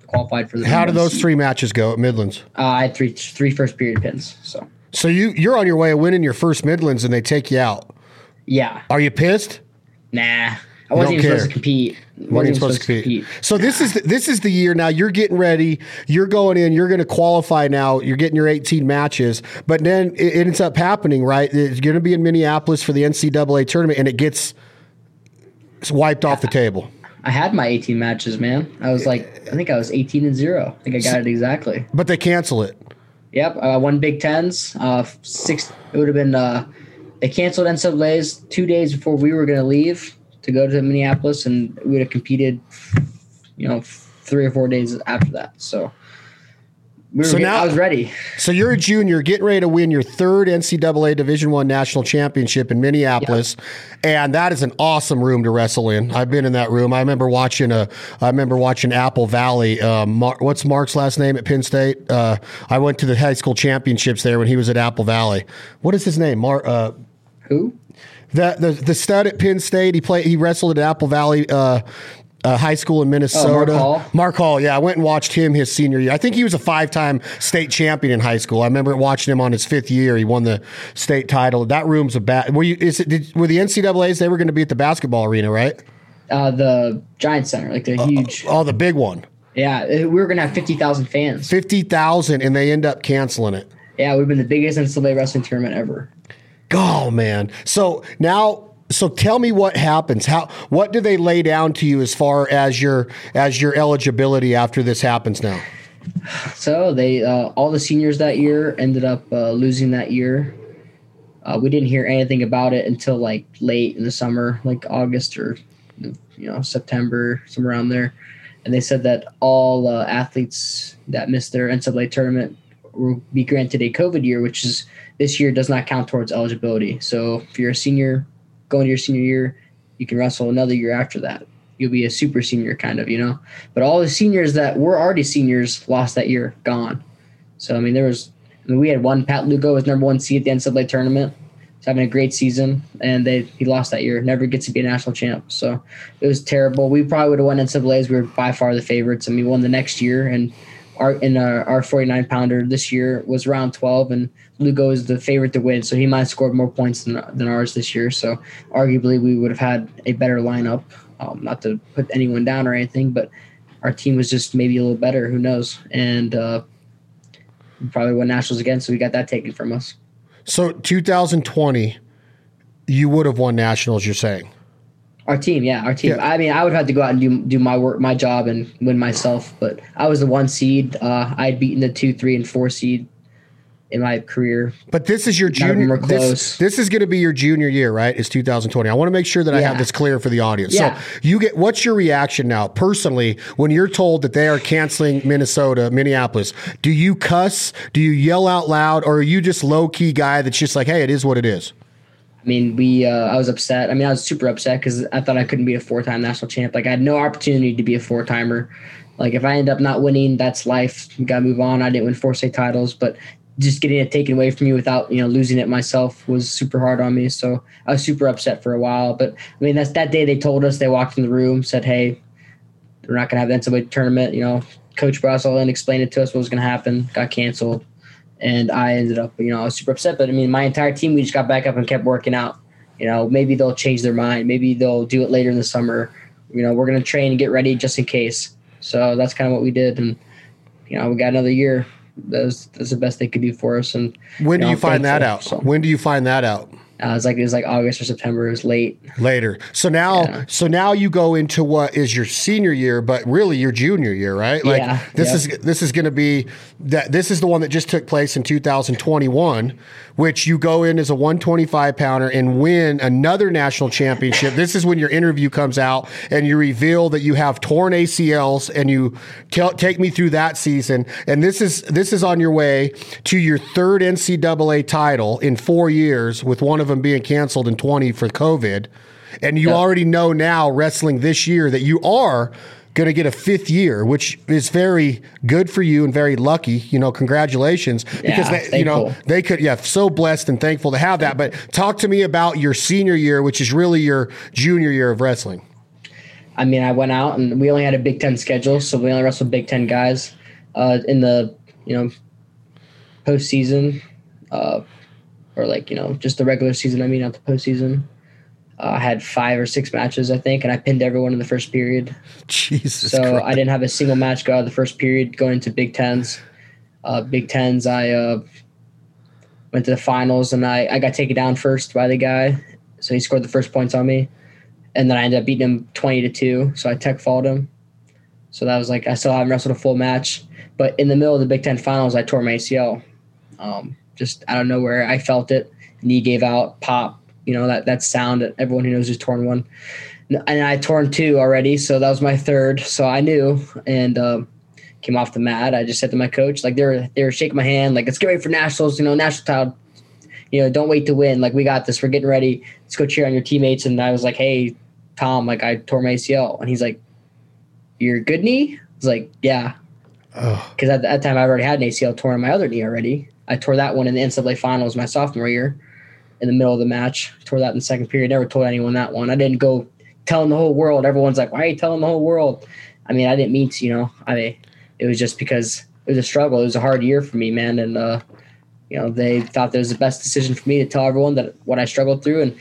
qualified for the. How did those three matches go at Midlands? Uh, I had three three first period pins. So So you you're on your way of winning your first Midlands, and they take you out. yeah, Are you pissed? nah, I wasn't even care. supposed to compete. What are you supposed to compete? So this is the, this is the year now. You're getting ready. You're going in. You're going to qualify now. You're getting your 18 matches. But then it, it ends up happening, right? It's going to be in Minneapolis for the NCAA tournament, and it gets wiped off the table. I had my 18 matches, man. I was like, I think I was 18 and zero. I think I got it exactly. But they cancel it. Yep, I won Big Tens. Uh, six. It would have been. Uh, they canceled NCAA's two days before we were going to leave to go to Minneapolis, and we would have competed. You know, three or four days after that. So. We were So getting- now- I was ready. So you're a junior, getting ready to win your third NCAA Division One national championship in Minneapolis, and that is an awesome room to wrestle in. I've been in that room. I remember watching a. I remember watching Apple Valley. Um, Mar- what's Mark's last name at Penn State? Uh, I went to the high school championships there when he was at Apple Valley. What is his name? Mar- uh, Who? The, the the stud at Penn State. He played. He wrestled at Apple Valley. Uh, uh, high school in Minnesota. Hall? Mark Hall, yeah, I went and watched him his senior year. I think he was a five-time state champion in high school. I remember watching him on his fifth year. He won the state title. That room's a bad. Were you? Is it? Did, were the NCAA's? They were going to be at the basketball arena, right? Uh, the Giant Center, like the huge. Oh, the big one, Yeah, we were gonna have 50,000 fans. fifty thousand, and they end up canceling it. Yeah, we've been the biggest NCAA wrestling tournament ever. Oh man! So now, so tell me what happens. How? What do they lay down to you as far as your as your eligibility after this happens? Now, So they, uh, all the seniors that year ended up uh, losing that year. Uh, we didn't hear anything about it until like late in the summer, like August or you know September, somewhere around there. And they said that all uh, athletes that missed their NCAA tournament will be granted a COVID year, which is this year does not count towards eligibility. So if you're a senior going to your senior year, you can wrestle another year after that. You'll be a super senior, kind of, you know. But all the seniors that were already seniors lost that year, gone. So I mean, there was. I mean, we had one. Pat Lugo was number one seed at the NCAA tournament. He's having a great season, and they he lost that year. Never gets to be a national champ. So it was terrible. We probably would have won NCAA's. We were by far the favorites, and we won the next year. And our in our, our 49 pounder this year was round 12, and Lugo is the favorite to win. So he might have scored more points than than ours this year. So arguably, we would have had a better lineup. Um, not to put anyone down or anything, but our team was just maybe a little better. Who knows? And uh, probably won nationals again, so we got that taken from us. so 2020, you would have won nationals. You're saying? Our team, yeah, our team. Yeah. I mean, I would have to go out and do do my work, my job, and win myself. But I was the one seed. Uh, I'd beaten the two, three, and four seed in my career. But this is your None of them junior. This, this is going to be your junior year, right? It's 2020. I want to make sure that I have this clear for the audience. Yeah. So you get what's your reaction now, personally, when you're told that they are canceling Minnesota, Minneapolis? Do you cuss? Do you yell out loud, or are you just low key guy that's just like, hey, it is what it is? I mean, we. Uh, I was upset. I mean, I was super upset because I thought I couldn't be a four time national champ. Like I had no opportunity to be a four timer. Like if I end up not winning, that's life. You gotta move on. I didn't win four state titles, but just getting it taken away from me without you know losing it myself was super hard on me. So I was super upset for a while. But I mean, that's that day they told us. They walked in the room, said, "Hey, we're not gonna have the NCAA tournament." You know, Coach Brassel and explained it to us what was gonna happen. Got canceled and I ended up, you know, I was super upset. But I mean, my entire team, we just got back up and kept working out. You know, maybe they'll change their mind. Maybe they'll do it later in the summer. You know, we're gonna train and get ready just in case. So that's kind of what we did, and you know, we got another year. That's that's the best they could do for us. And When do know, you find that out? So, When do you find that out? Uh, it's like it was like August or September. It was late. Later. So now, Yeah. so now you go into what is your senior year, but really your junior year, right? Like Yeah, this yeah. is this is going to be that this is the one that just took place in 2021, which you go in as a 125 pounder and win another national championship. this is when your interview comes out and you reveal that you have torn ACLs, and you tell, take me through that season. And this is this is on your way to your third NCAA title in four years, with one of them being canceled in 20 for COVID. And you Yeah. already know now, wrestling this year, that you are going to get a fifth year, which is very good for you and very lucky. You know, congratulations because Yeah, they, you know they could, yeah, so blessed and thankful to have that. But talk to me about your senior year, which is really your junior year of wrestling. I mean, I went out and we only had a Big Ten schedule, so we only wrestled Big Ten guys uh, in the you know postseason, uh, or like you know just the regular season. I mean, not the postseason. Uh, I had five or six matches, I think, and I pinned everyone in the first period. Jesus. So Christ. I didn't have a single match go out of the first period going to Big Tens. Uh, Big Tens, I uh, went to the finals and I, I got taken down first by the guy. So he scored the first points on me. And then I ended up beating him 20 to 2. So I tech followed him. So that was like, I still haven't wrestled a full match. But in the middle of the Big Ten finals, I tore my ACL. Um, just out of nowhere, I felt it. Knee gave out, pop, you know, that, that sound that everyone who knows who's torn one. And I torn two already. So that was my third. So I knew. And, uh, came off the mat. I just said to my coach, like they were they were shaking my hand, like let's get ready for nationals, you know, national title. You know, don't wait to win. Like we got this. We're getting ready. Let's go cheer on your teammates. And I was like, hey, Tom, like I tore my ACL, and he's like, "You're good knee." I was like, "Yeah," because at that time I've already had an ACL torn on my other knee already. I tore that one in the NCAA finals my sophomore year, in the middle of the match. Tore that in the second period. Never told anyone that one. I didn't go telling the whole world. Everyone's like, "Why are you telling the whole world?" I mean, I didn't mean to. You know, I mean, it was just because it was a struggle. It was a hard year for me, man, and uh, you know they thought that was the best decision for me to tell everyone that what I struggled through, and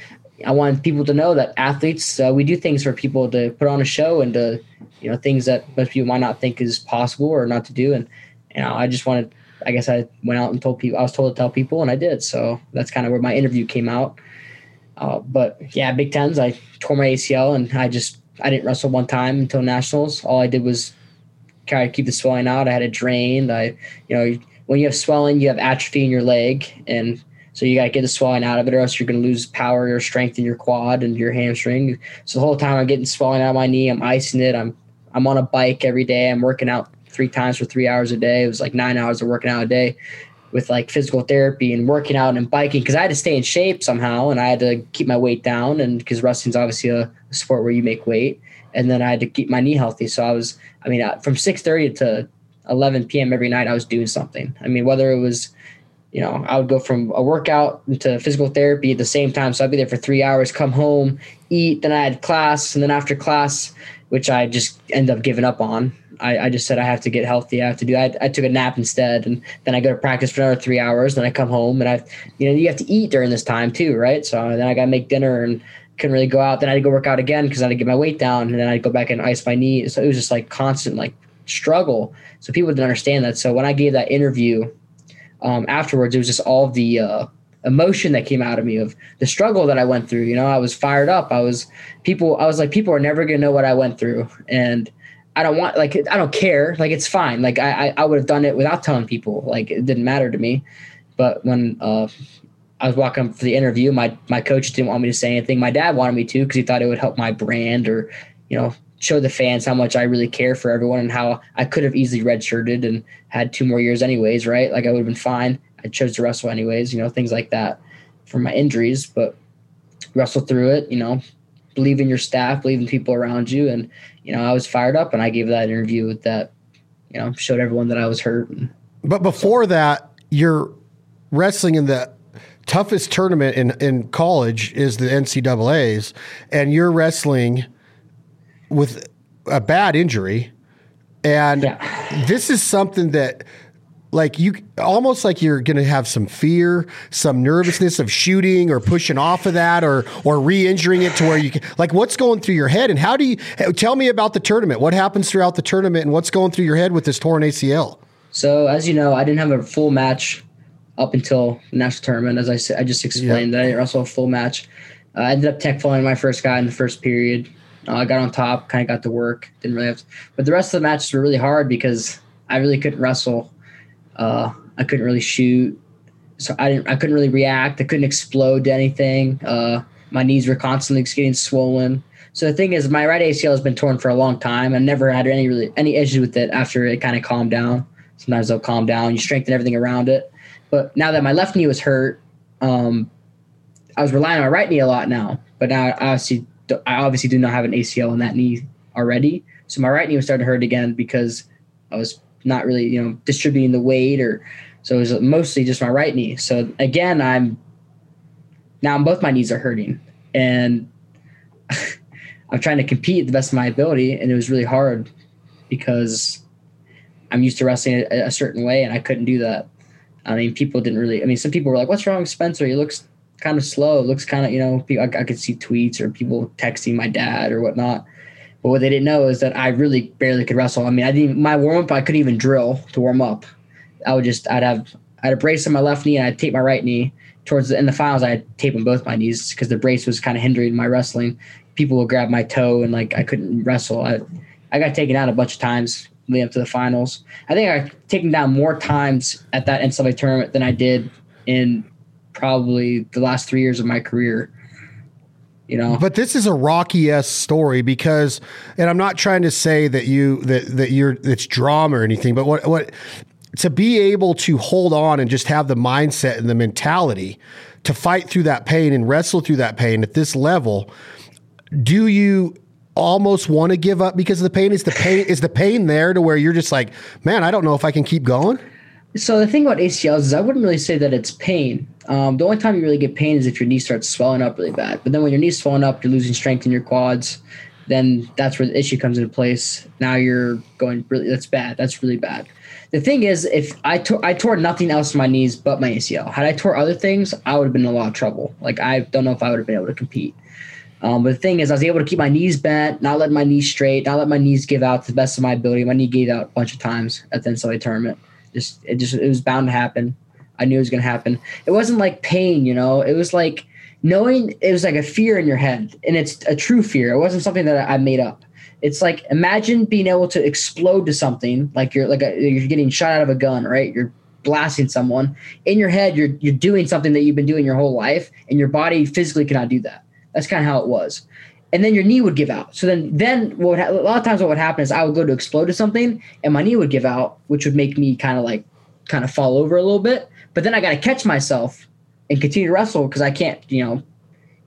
I wanted people to know that athletes uh, we do things for people to put on a show and to you know things that most people might not think is possible or not to do, and you know I just wanted. I guess I went out and told people. I was told to tell people, and I did. So that's kind of where my interview came out. Uh, but yeah, Big Tens. I tore my ACL, and I just I didn't wrestle one time until nationals. All I did was try to keep the swelling out. I had it drained. I, you know, when you have swelling, you have atrophy in your leg, and so you got to get the swelling out of it, or else you're going to lose power or strength in your quad and your hamstring. So the whole time I'm getting swelling out of my knee, I'm icing it. I'm I'm on a bike every day. I'm working out three times for three hours a day. It was like nine hours of working out a day with like physical therapy and working out and biking because I had to stay in shape somehow and I had to keep my weight down and because wrestling's obviously a, sport where you make weight and then I had to keep my knee healthy. So I was, I mean, from 6:30 to 11 p.m. every night, I was doing something. I mean, whether it was, you know, I would go from a workout to physical therapy at the same time. So I'd be there for three hours, come home, eat, then I had class, and then after class, which I just end up giving up on. I, I just said I have to get healthy. I have to do. I, I took a nap instead, and then I go to practice for another three hours. Then I come home, and I, you know, you have to eat during this time too, right? So then I got to make dinner and couldn't really go out. Then I had to go work out again because I had to get my weight down, and then I'd go back and ice my knee. So it was just like constant like struggle. So people didn't understand that. So when I gave that interview um, afterwards, it was just all the uh, emotion that came out of me of the struggle that I went through. You know, I was fired up. I was people. I was like, people are never gonna know what I went through, and I don't want like I don't care. Like it's fine. Like I I, would have done it without telling people. Like it didn't matter to me. But when uh, I was walking up for the interview. My my coach didn't want me to say anything. My dad wanted me to because he thought it would help my brand or, you know, show the fans how much I really care for everyone and how I could have easily redshirted and had two more years anyways, right? Like I would have been fine. I chose to wrestle anyways, you know, things like that for my injuries, but wrestle through it, you know, believe in your staff, believe in people around you. And, you know, I was fired up and I gave that interview with that, you know, showed everyone that I was hurt. But before so. that, you're wrestling in the toughest tournament in, in college is the NCAA's, and you're wrestling with a bad injury. And yeah. this is something that like you almost like you're going to have some fear, some nervousness of shooting or pushing off of that or or re-injuring it to where you can like what's going through your head and how do you tell me about the tournament? What happens throughout the tournament and what's going through your head with this torn ACL? So, as you know, I didn't have a full match up until the national tournament. As I said, I just explained yeah. that I didn't wrestle a full match. Uh, I ended up tech falling my first guy in the first period. Uh, I got on top, kind of got to work. Didn't really have, to, but the rest of the matches were really hard because I really couldn't wrestle. Uh, I couldn't really shoot, so I didn't. I couldn't really react. I couldn't explode to anything. Uh, my knees were constantly getting swollen. So the thing is, my right ACL has been torn for a long time. I never had any really any issues with it after it kind of calmed down. Sometimes they'll calm down. You strengthen everything around it. But now that my left knee was hurt, um, I was relying on my right knee a lot now. But now I obviously, I obviously do not have an ACL in that knee already. So my right knee was starting to hurt again because I was not really, you know, distributing the weight or so it was mostly just my right knee. So again, I'm now both my knees are hurting. And I'm trying to compete the best of my ability, and it was really hard because I'm used to wrestling a, a certain way, and I couldn't do that. I mean, people didn't really. I mean, some people were like, "What's wrong Spencer? He looks kind of slow. Looks kind of, you know." I, I could see tweets or people texting my dad or whatnot. But what they didn't know is that I really barely could wrestle. I mean, I didn't my warm up. I couldn't even drill to warm up. I would just I'd have I had a brace on my left knee and I'd tape my right knee. Towards the in the finals, I had tape on both my knees because the brace was kind of hindering my wrestling. People would grab my toe and like I couldn't wrestle. I I got taken out a bunch of times leading up to the finals. I think I taken down more times at that NCAA tournament than I did in probably the last three years of my career. You know, but this is a Rocky s story because, and I'm not trying to say that you that that you're it's drama or anything, but what what to be able to hold on and just have the mindset and the mentality to fight through that pain and wrestle through that pain at this level. Do you almost want to give up because of the pain? Is the pain is the pain there to where you're just like, man, I don't know if I can keep going? So the thing about ACLs is I wouldn't really say that it's pain. Um, the only time you really get pain is if your knee starts swelling up really bad. But then when your knee's swelling up, you're losing strength in your quads. Then that's where the issue comes into place. Now you're going really. That's bad. That's really bad. The thing is, if I tore I tore nothing else in my knees but my ACL. Had I tore other things, I would have been in a lot of trouble. Like I don't know if I would have been able to compete. Um, but the thing is, I was able to keep my knees bent, not let my knees straight, not let my knees give out to the best of my ability. My knee gave out a bunch of times at the NCAA tournament. Just it just it was bound to happen. I knew it was going to happen. It wasn't like pain, you know. It was like knowing it was like a fear in your head, and it's a true fear. It wasn't something that I made up. It's like imagine being able to explode to something like you're like a, you're getting shot out of a gun, right? You're blasting someone in your head. You're you're doing something that you've been doing your whole life, and your body physically cannot do that. That's kind of how it was. And then your knee would give out. So then, then what ha- a lot of times what would happen is I would go to explode to something, and my knee would give out, which would make me kind of like kind of fall over a little bit. But then I got to catch myself and continue to wrestle because I can't, you know,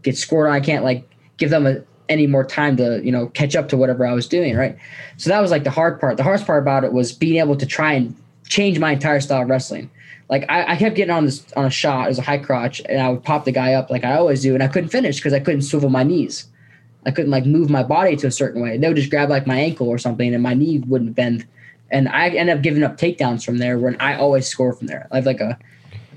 get scored on. I can't like give them a, any more time to, you know, catch up to whatever I was doing. Right. So that was like the hard part. The hardest part about it was being able to try and change my entire style of wrestling like I, I, kept getting on this on a shot as a high crotch and I would pop the guy up like I always do and I couldn't finish because I couldn't swivel my knees. I couldn't like move my body to a certain way. They would just grab like my ankle or something and my knee wouldn't bend. And I ended up giving up takedowns from there when I always score from there. I have like a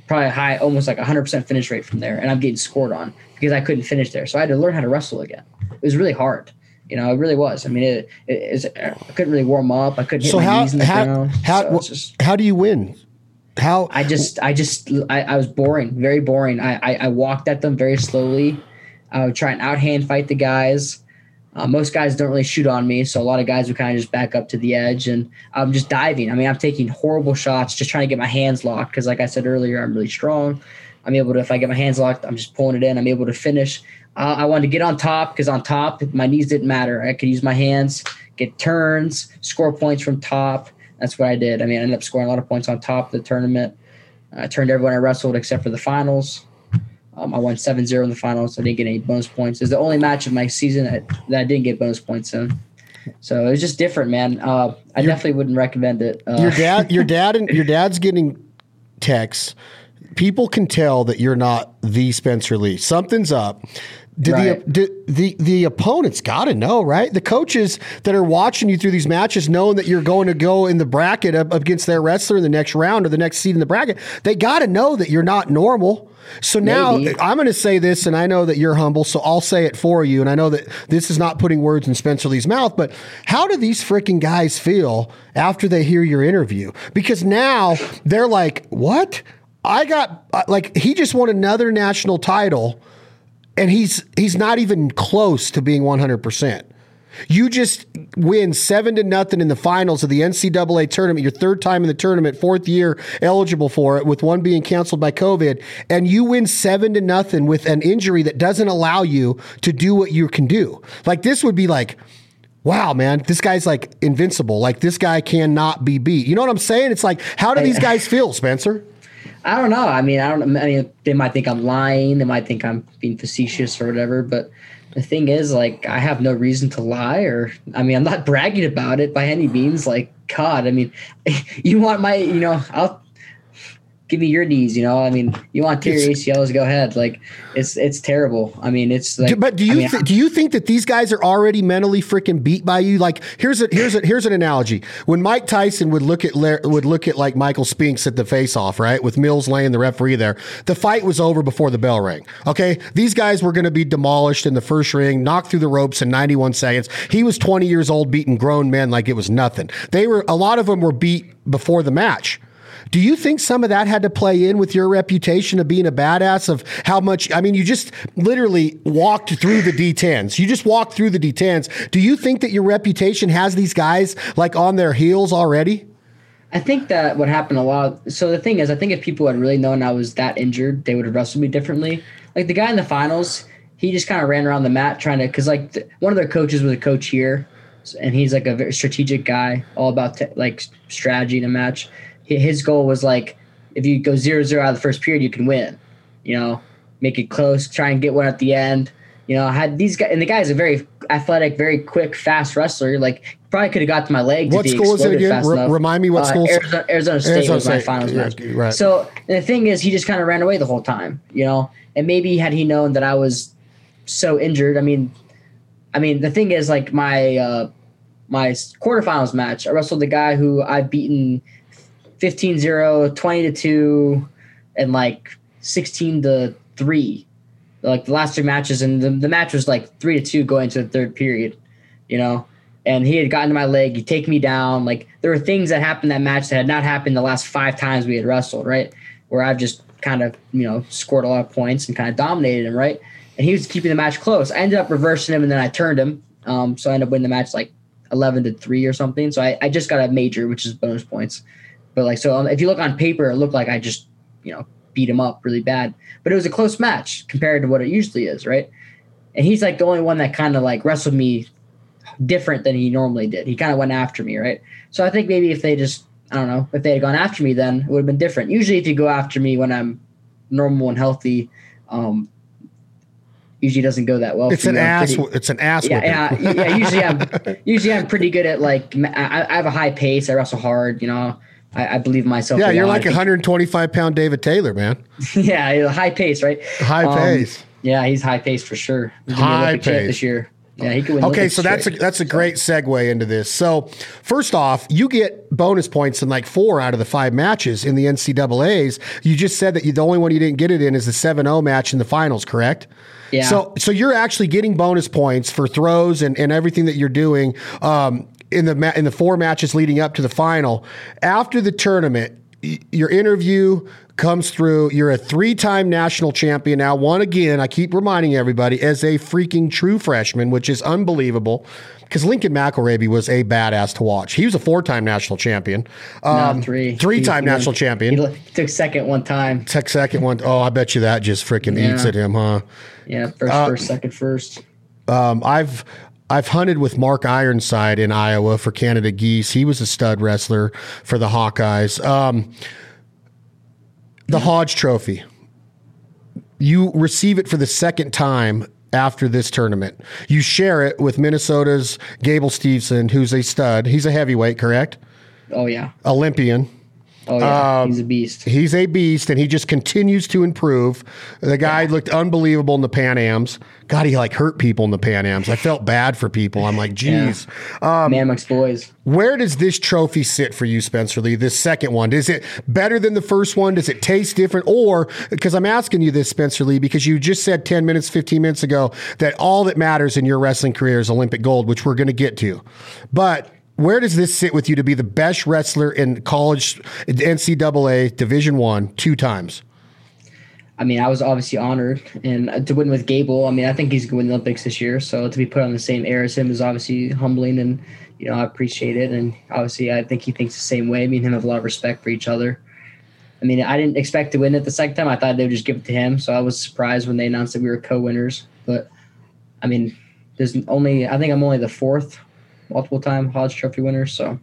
probably a high, almost like a hundred percent finish rate from there, and I'm getting scored on because I couldn't finish there. So I had to learn how to wrestle again. It was really hard. You know, it really was. I mean, it, it, it I couldn't really warm up. I couldn't hit so my how, knees in the how, ground. How, so just, how do you win? How I just I just I, I was boring, very boring. I, I, I walked at them very slowly. I would try and outhand fight the guys. Uh, most guys don't really shoot on me, so a lot of guys would kind of just back up to the edge, and I'm just diving. I mean, I'm taking horrible shots, just trying to get my hands locked because, like I said earlier, I'm really strong. I'm able to, if I get my hands locked, I'm just pulling it in. I'm able to finish. Uh, I wanted to get on top because on top, my knees didn't matter. I could use my hands, get turns, score points from top that's what I did. I mean, I ended up scoring a lot of points on top of the tournament. I turned everyone I wrestled except for the finals. Um, I won 7 0 in the finals. So I didn't get any bonus points. It's the only match of my season that, that I didn't get bonus points in. So it was just different, man. Uh, I your, definitely wouldn't recommend it. Uh, your dad, your dad, and your dad's getting texts. People can tell that you're not the Spencer Lee. Something's up. Did right. the, the the opponents got to know, right? The coaches that are watching you through these matches, knowing that you're going to go in the bracket up against their wrestler in the next round or the next seed in the bracket, they got to know that you're not normal. So now Maybe. I'm going to say this, and I know that you're humble, so I'll say it for you. And I know that this is not putting words in Spencer Lee's mouth, but how do these freaking guys feel after they hear your interview? Because now they're like, what? I got, uh, like, he just won another national title and he's he's not even close to being 100%. You just win seven to nothing in the finals of the NCAA tournament, your third time in the tournament, fourth year eligible for it, with one being canceled by COVID, and you win seven to nothing with an injury that doesn't allow you to do what you can do. Like this would be like, wow, man, this guy's like invincible. Like this guy cannot be beat. You know what I'm saying? It's like, how do these guys feel, Spencer? I don't know. I mean, I don't. I mean, they might think I'm lying. They might think I'm being facetious or whatever. But the thing is, like, I have no reason to lie. Or, I mean, I'm not bragging about it by any means. Like, God, I mean, you want my, you know, I'll give me your knees. You know, I mean, you want to tear your ACLs, go ahead. Like it's it's terrible. I mean, it's like. but do you I mean, th- do you think that these guys are already mentally freaking beat by you? Like here's a here's a here's an analogy. When Mike Tyson would look at La- would look at like Michael Spinks at the face off, right, with Mills Lane the referee there, the fight was over before the bell rang. Okay, these guys were going to be demolished in the first ring, knocked through the ropes in 91 seconds. He was 20 years old, beating grown men like it was nothing. They were a lot of them were beat before the match. Do you think some of that had to play in with your reputation of being a badass? Of how much? I mean, you just literally walked through the D10s. You just walked through the D10s. Do you think that your reputation has these guys like on their heels already? I think that what happened a lot. So the thing is, I think if people had really known I was that injured, they would have wrestled me differently. Like the guy in the finals, he just kind of ran around the mat trying to, because like one of their coaches was a coach here, and he's like a very strategic guy, all about te- like strategy in a match. Hi- His goal was like, if you go zero zero out of the first period, you can win. You know, make it close, try and get one at the end. You know, I had these guys, and the guy's a very athletic, very quick, fast wrestler. Like, probably could have got to my leg. What school is it again? fast Re- remind me what Uh, school- Arizona, Arizona State Arizona was my State, finals yeah, right. So the thing is, he just kind of ran away the whole time, you know. And maybe had he known that I was so injured, I mean, I mean, the thing is, like my uh, my quarterfinals match, I wrestled the guy who I've beaten 15-0, 20 to two, and like sixteen to three, like the last two matches, and the, the match was like three to two going to the third period, you know. And he had gotten to my leg, he'd take me down. Like there were things that happened that match that had not happened the last five times we had wrestled, right? Where I've just kind of, you know, scored a lot of points and kind of dominated him, right? And he was keeping the match close. I ended up reversing him and then I turned him. Um, so I ended up winning the match like 11 to 3 or something. So I, I just got a major, which is bonus points. But like, so um, if you look on paper, it looked like I just, you know, beat him up really bad. But it was a close match compared to what it usually is, right? And he's like the only one that kind of like wrestled me different than he normally did. He kind of went after me, right? So I think maybe if they just, I don't know, if they had gone after me, then it would have been different. Usually, if you go after me when I'm normal and healthy, um, usually doesn't go that well. It's an ass. pretty- It's an ass. yeah, yeah, yeah. Usually, I'm usually I'm pretty good at like I, I have a high pace. I wrestle hard. You know, I, I believe myself. Yeah, you're like I a think- 125 pound David Taylor, man. yeah, high pace, right? High Um, pace. Yeah, he's high pace for sure. High pace. this year. Yeah, he could win. Okay, so that's a, that's a great segue into this. So, first off, you get bonus points in like four out of the five matches in the NCAA's. You just said that you, the only one you didn't get it in is the 7-0 match in the finals, correct? Yeah. So, so you're actually getting bonus points for throws and, and everything that you're doing um, in the ma- in the four matches leading up to the final. After the tournament, y- your interview comes through. You're a three-time national champion now. One again. I keep reminding everybody as a freaking true freshman, which is unbelievable. Because Lincoln McIlravy was a badass to watch. He was a four-time national champion, um, No, three. three-time He- national champion. He took second one time. Took second one. Oh, I bet you that just freaking eats Yeah. at him, huh? Yeah, first, Uh, first, second, first. Um, I've I've hunted with Mark Ironside in Iowa for Canada Geese. He was a stud wrestler for the Hawkeyes. Um, the Hodge Trophy. You receive it for the second time after this tournament. You share it with Minnesota's Gable Steveson, who's a stud. He's a heavyweight, correct? Oh yeah. Olympian. Oh yeah. Um, He's a beast. He's a beast, and he just continues to improve. The guy looked unbelievable in the Pan Ams. God, he like hurt people in the Pan Ams. I felt bad for people. I'm like, geez. Um, Man amongst boys. Where does this trophy sit for you, Spencer Lee? This second one, is it better than the first one? Does it taste different? Or because I'm asking you this, Spencer Lee, because you just said 10 minutes, 15 minutes ago that all that matters in your wrestling career is Olympic gold, which we're going to get to. But where does this sit with you to be the best wrestler in college NCAA Division One two times? I mean, I was obviously honored, and to win with Gable. I mean, I think he's going to win the Olympics this year. So to be put on the same air as him is obviously humbling, and you know I appreciate it. And obviously, I think he thinks the same way. Me and him have a lot of respect for each other. I mean, I didn't expect to win it the second time. I thought they would just give it to him. So I was surprised when they announced that we were co-winners. But I mean, there's only I think I'm only the fourth multiple time Hodge Trophy winner. So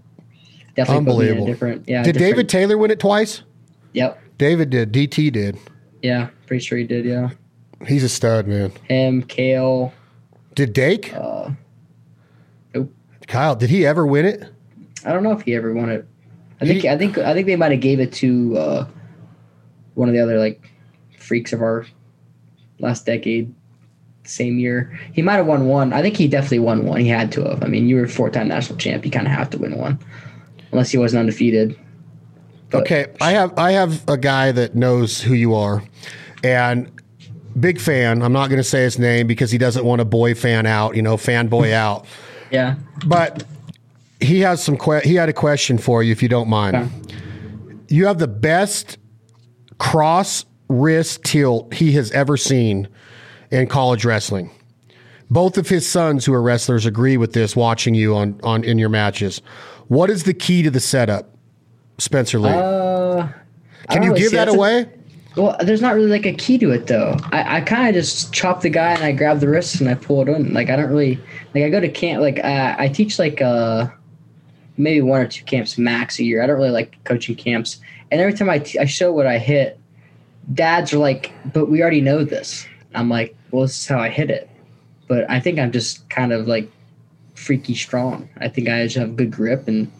definitely put me in Unbelievable. a different. Yeah. Did different- David Taylor win it twice? Yep. David did. DT did. Yeah. Pretty sure he did. Yeah. He's a stud, man. Him, Cael. Did Dake? Uh, nope. Kyle, did he ever win it? I don't know if he ever won it. I think He- I think I think they might have gave it to uh, one of the other like freaks of our last decade. Same year, he might have won one. I think he definitely won one. He had to have. I mean, you were a four-time national champ. You kind of have to win one, unless he wasn't undefeated. But, okay, I have I have a guy that knows who you are, and big fan. I'm not going to say his name because he doesn't want a boy fan out. You know, fanboy out. Yeah. But he has some. Que- he had a question for you, if you don't mind. Okay. You have the best cross wrist tilt he has ever seen in college wrestling. Both of his sons, who are wrestlers, agree with this. Watching you on on in your matches, what is the key to the setup, Spencer Lee? Uh, Can you give that away? A, well, there's not really like a key to it though. I, I kind of just chop the guy and I grab the wrist and I pull it in. Like I don't really like I go to camp. Like uh, I teach like uh maybe one or two camps max a year. I don't really like coaching camps. And every time I, t- I show what I hit, dads are like, "But we already know this." I'm like, "Well, this is how I hit it." But I think I'm just kind of like freaky strong. I think I just have good grip and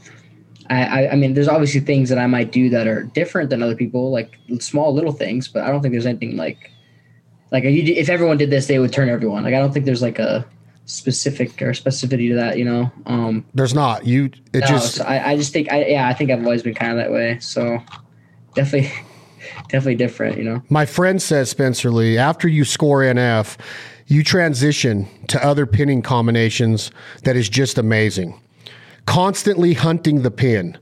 I, I, I, mean, there's obviously things that I might do that are different than other people, like small little things. But I don't think there's anything like, like if everyone did this, they would turn everyone. Like I don't think there's like a specific or specificity to that. You know, um, there's not. You it no, just. So I, I just think I yeah I think I've always been kind of that way. So definitely, definitely different. You know. My friend says Spencer Lee after you score NF, you transition to other pinning combinations that is just amazing constantly hunting the pin.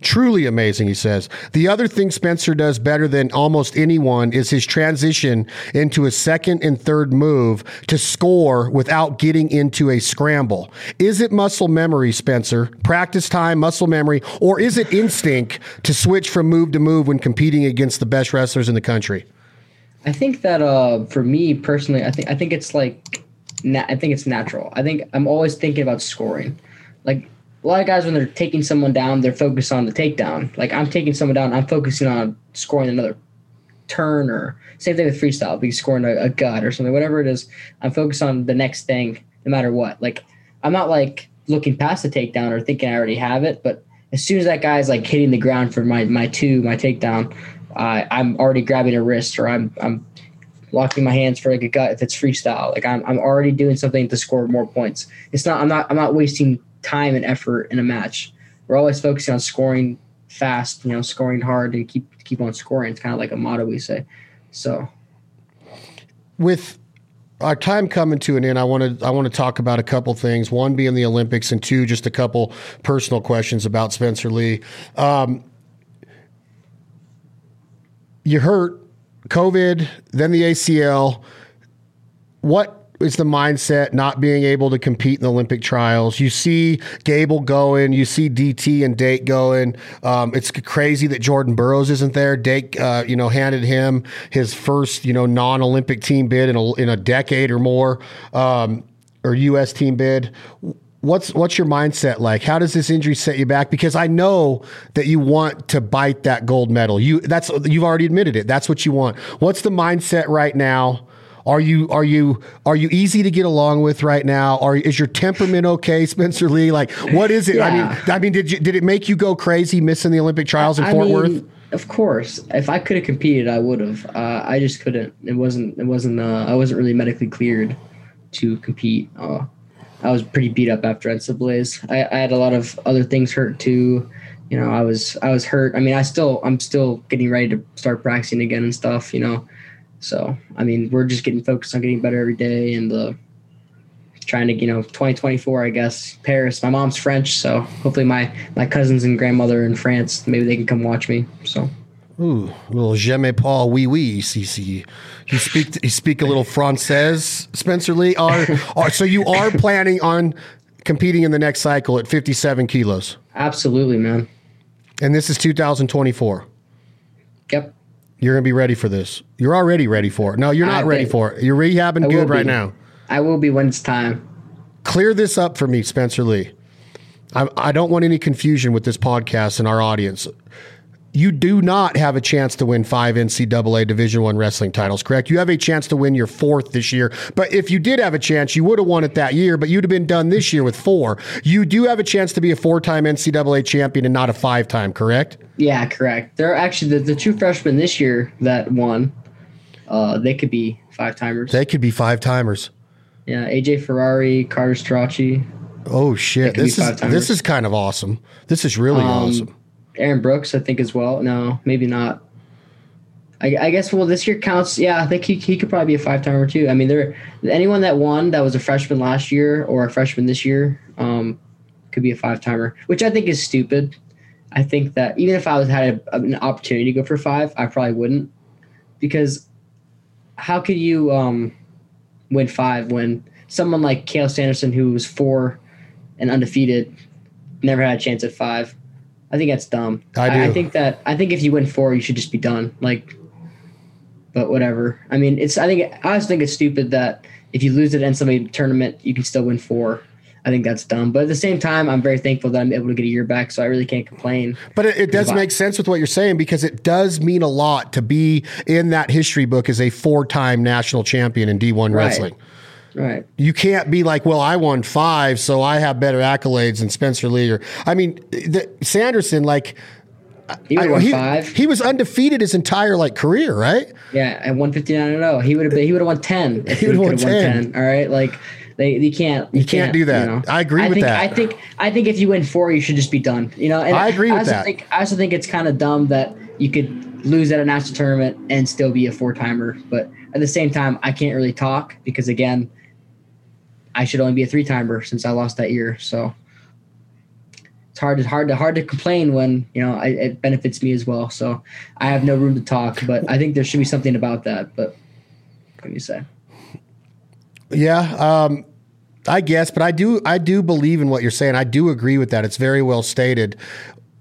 Truly amazing, he says. The other thing Spencer does better than almost anyone is his transition into a second and third move to score without getting into a scramble. Is it muscle memory, Spencer? Practice time, muscle memory, or is it instinct to switch from move to move when competing against the best wrestlers in the country? I think that uh, for me personally, I think I think it's like na- I think it's natural. I think I'm always thinking about scoring. Like a lot of guys when they're taking someone down, they're focused on the takedown. Like I'm taking someone down, I'm focusing on scoring another turn or same thing with freestyle, be scoring a, a gut or something, whatever it is. I'm focused on the next thing, no matter what. Like I'm not like looking past the takedown or thinking I already have it, but as soon as that guy's like hitting the ground for my my two, my takedown, uh, I'm already grabbing a wrist or I'm I'm locking my hands for like a gut if it's freestyle. Like I'm I'm already doing something to score more points. It's not I'm not I'm not wasting time and effort in a match. We're always focusing on scoring fast, you know, scoring hard and keep keep on scoring. It's kind of like a motto we say. So with our time coming to an end, I want to I want to talk about a couple things. One being the Olympics, and two, just a couple personal questions about Spencer Lee. Um, you hurt COVID, then the ACL. What is the mindset not being able to compete in the Olympic trials. You see Gable going, you see DT and Dake going. Um, it's crazy that Jordan Burroughs isn't there. Dake, uh, you know, handed him his first, you know, non-Olympic team bid in a, in a decade or more, um, or U.S. team bid. What's what's your mindset like? How does this injury set you back? Because I know that you want to bite that gold medal. You that's you've already admitted it. That's what you want. What's the mindset right now? Are you are you are you easy to get along with right now? Are is your temperament okay, Spencer Lee? Like, what is it? Yeah. I mean, I mean, did you did it make you go crazy missing the Olympic trials in I Fort mean, Worth? Of course, if I could have competed, I would have. Uh, I just couldn't. It wasn't. It wasn't. Uh, I wasn't really medically cleared to compete. Uh, I was pretty beat up after NCAA's. I, I had a lot of other things hurt too. You know, I was I was hurt. I mean, I still I'm still getting ready to start practicing again and stuff. You know, so, I mean, we're just getting focused on getting better every day and uh, trying to, you know, 2024, I guess, Paris. My mom's French, so hopefully my my cousins and grandmother in France, maybe they can come watch me. So. Ooh, little j'aime pas oui oui, CC. You speak you speak a little Français, Spencer Lee. Are, are so you are planning on competing in the next cycle at 57 kilos? Absolutely, man. And this is 2024. Yep. You're going to be ready for this. You're already ready for it. No, you're not I ready for it. You're rehabbing good right now. I will be when it's time. Clear this up for me, Spencer Lee. I, I don't want any confusion with this podcast and our audience. You do not have a chance to win five NCAA Division One wrestling titles, correct? You have a chance to win your fourth this year. But if you did have a chance, you would have won it that year, but you'd have been done this year with four. You do have a chance to be a four time NCAA champion and not a five time, correct? Yeah, correct. There are actually the, the two freshmen this year that won. Uh, they could be five timers. They could be five timers. Yeah, AJ Ferrari, Carter Starocci. Oh shit! This is this is kind of awesome. This is really um, awesome. Aaron Brooks, I think as well. No, maybe not. I, I, guess well this year counts. Yeah, I think he, he could probably be a five timer too. I mean, there anyone that won that was a freshman last year or a freshman this year um, could be a five timer, which I think is stupid. I think that even if I was had a, an opportunity to go for five, I probably wouldn't because how could you um, win five when someone like Cael Sanderson, who was four and undefeated, never had a chance at five? I think that's dumb. I do. I, I think that I think if you win four, you should just be done. Like, but whatever. I mean, it's. I think I just think it's stupid that if you lose it in somebody tournament, you can still win four. I think that's dumb. But at the same time, I'm very thankful that I'm able to get a year back, so I really can't complain. But it, it does make sense with what you're saying because it does mean a lot to be in that history book as a four time national champion in D1 right. wrestling. Right. You can't be like, well, I won five, so I have better accolades than Spencer Lee. Or I mean, the, Sanderson, like. He, I, he, five. he was undefeated his entire like career, right? Yeah, at one fifty nine and zero, he would have been. He would have won ten. If he would have won 10. 10. All right, like they you can't you, you can't, can't, do that. You know? I agree I with think, that. I think I think if you win four, you should just be done. You know, and I agree I with that. Think, I also think it's kind of dumb that you could lose at a national tournament and still be a four timer, but at the same time, I can't really talk because again, I should only be a three timer since I lost that year. So it's hard, it's hard to hard to complain when you know I, it benefits me as well. So I have no room to talk, but I think there should be something about that. But what can you say? Yeah, um, I guess, but I do I do believe in what you're saying. I do agree with that. It's very well stated.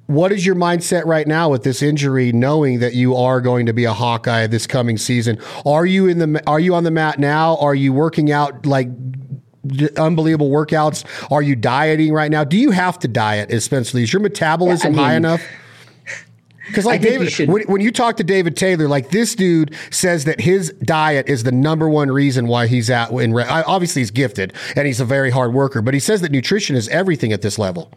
What is your mindset right now with this injury, knowing that you are going to be a Hawkeye this coming season? Are you in the Are you on the mat now? Are you working out like unbelievable workouts? Are you dieting right now? Do you have to diet, especially? Is your metabolism yeah, I mean, high enough? Because like David, when, when, you talk to David Taylor, like this dude says that his diet is the number one reason why he's at. In obviously he's gifted and he's a very hard worker, but he says that nutrition is everything at this level.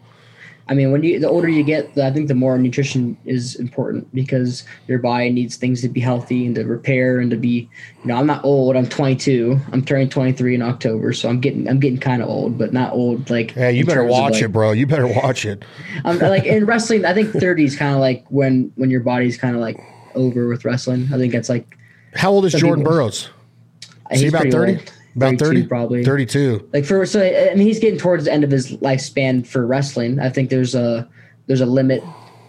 I mean, when you the older you get, I think the more nutrition is important because your body needs things to be healthy and to repair and to be. You know, I'm not old. I'm 22. I'm turning 23 in October, so I'm getting I'm getting kind of old, but not old like. Yeah, you better watch like, it, bro. You better watch it. I'm like in wrestling. I think 30 is kind of like when when your body's kind of like over with wrestling. I think that's like. How old is Jordan people, Burroughs? Is he about 30? Old. About 30 probably. 32 like for so I mean he's getting towards the end of his lifespan for wrestling. I think there's a there's a limit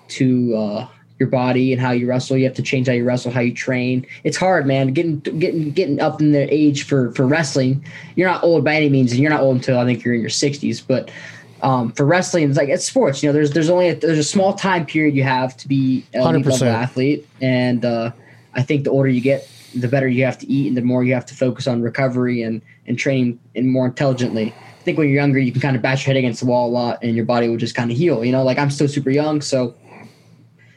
to uh, your body and how you wrestle. You have to change how you wrestle how you train. It's hard man getting getting getting up in the age for for wrestling. You're not old by any means and you're not old until I think you're in your 60s but um, for wrestling, it's like it's sports. You know, there's there's only a, there's a small time period you have to be a level athlete, and uh, I think the older you get, the better you have to eat and the more you have to focus on recovery and, and training and more intelligently. I think when you're younger, you can kind of bash your head against the wall a lot and your body will just kind of heal. You know, like I'm still super young, so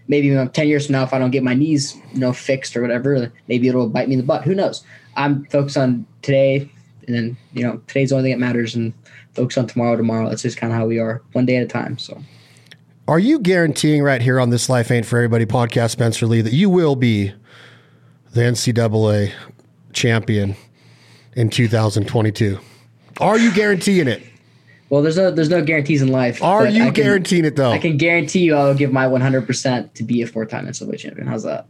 maybe you know, 10 years from now, if I don't get my knees, you know, fixed or whatever, maybe it'll bite me in the butt. Who knows? I'm focused on today and then, you know, today's the only thing that matters and focus on tomorrow, tomorrow. That's just kind of how we are one day at a time. So. Are you guaranteeing right here on this Life Ain't For Everybody podcast, Spencer Lee, that you will be the NCAA champion in 2022? Are you guaranteeing it? Well, there's no there's no guarantees in life. Are you can, guaranteeing it though? I can guarantee you I'll give my 100 percent to be a four time NCAA champion. How's that?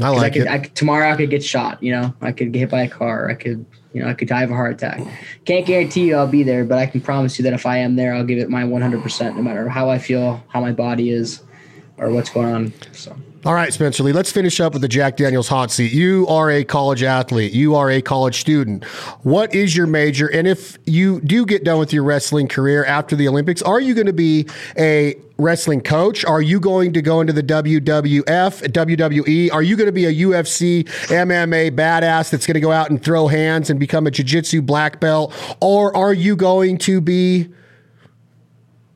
I like I could, it. I tomorrow I could get shot. You know, I could get hit by a car. I could, you know, I could die of a heart attack. Can't guarantee you I'll be there, but I can promise you that if I am there, I'll give it my 100 percent, no matter how I feel, how my body is, or what's going on. So. All right, Spencer Lee, let's finish up with the Jack Daniels hot seat. You are a college athlete, you are a college student. What is your major? And if you do get done with your wrestling career after the Olympics, are you going to be a wrestling coach? Are you going to go into the WWF, WWE? Are you going to be a UFC, MMA badass that's going to go out and throw hands and become a jiu jitsu black belt? Or are you going to be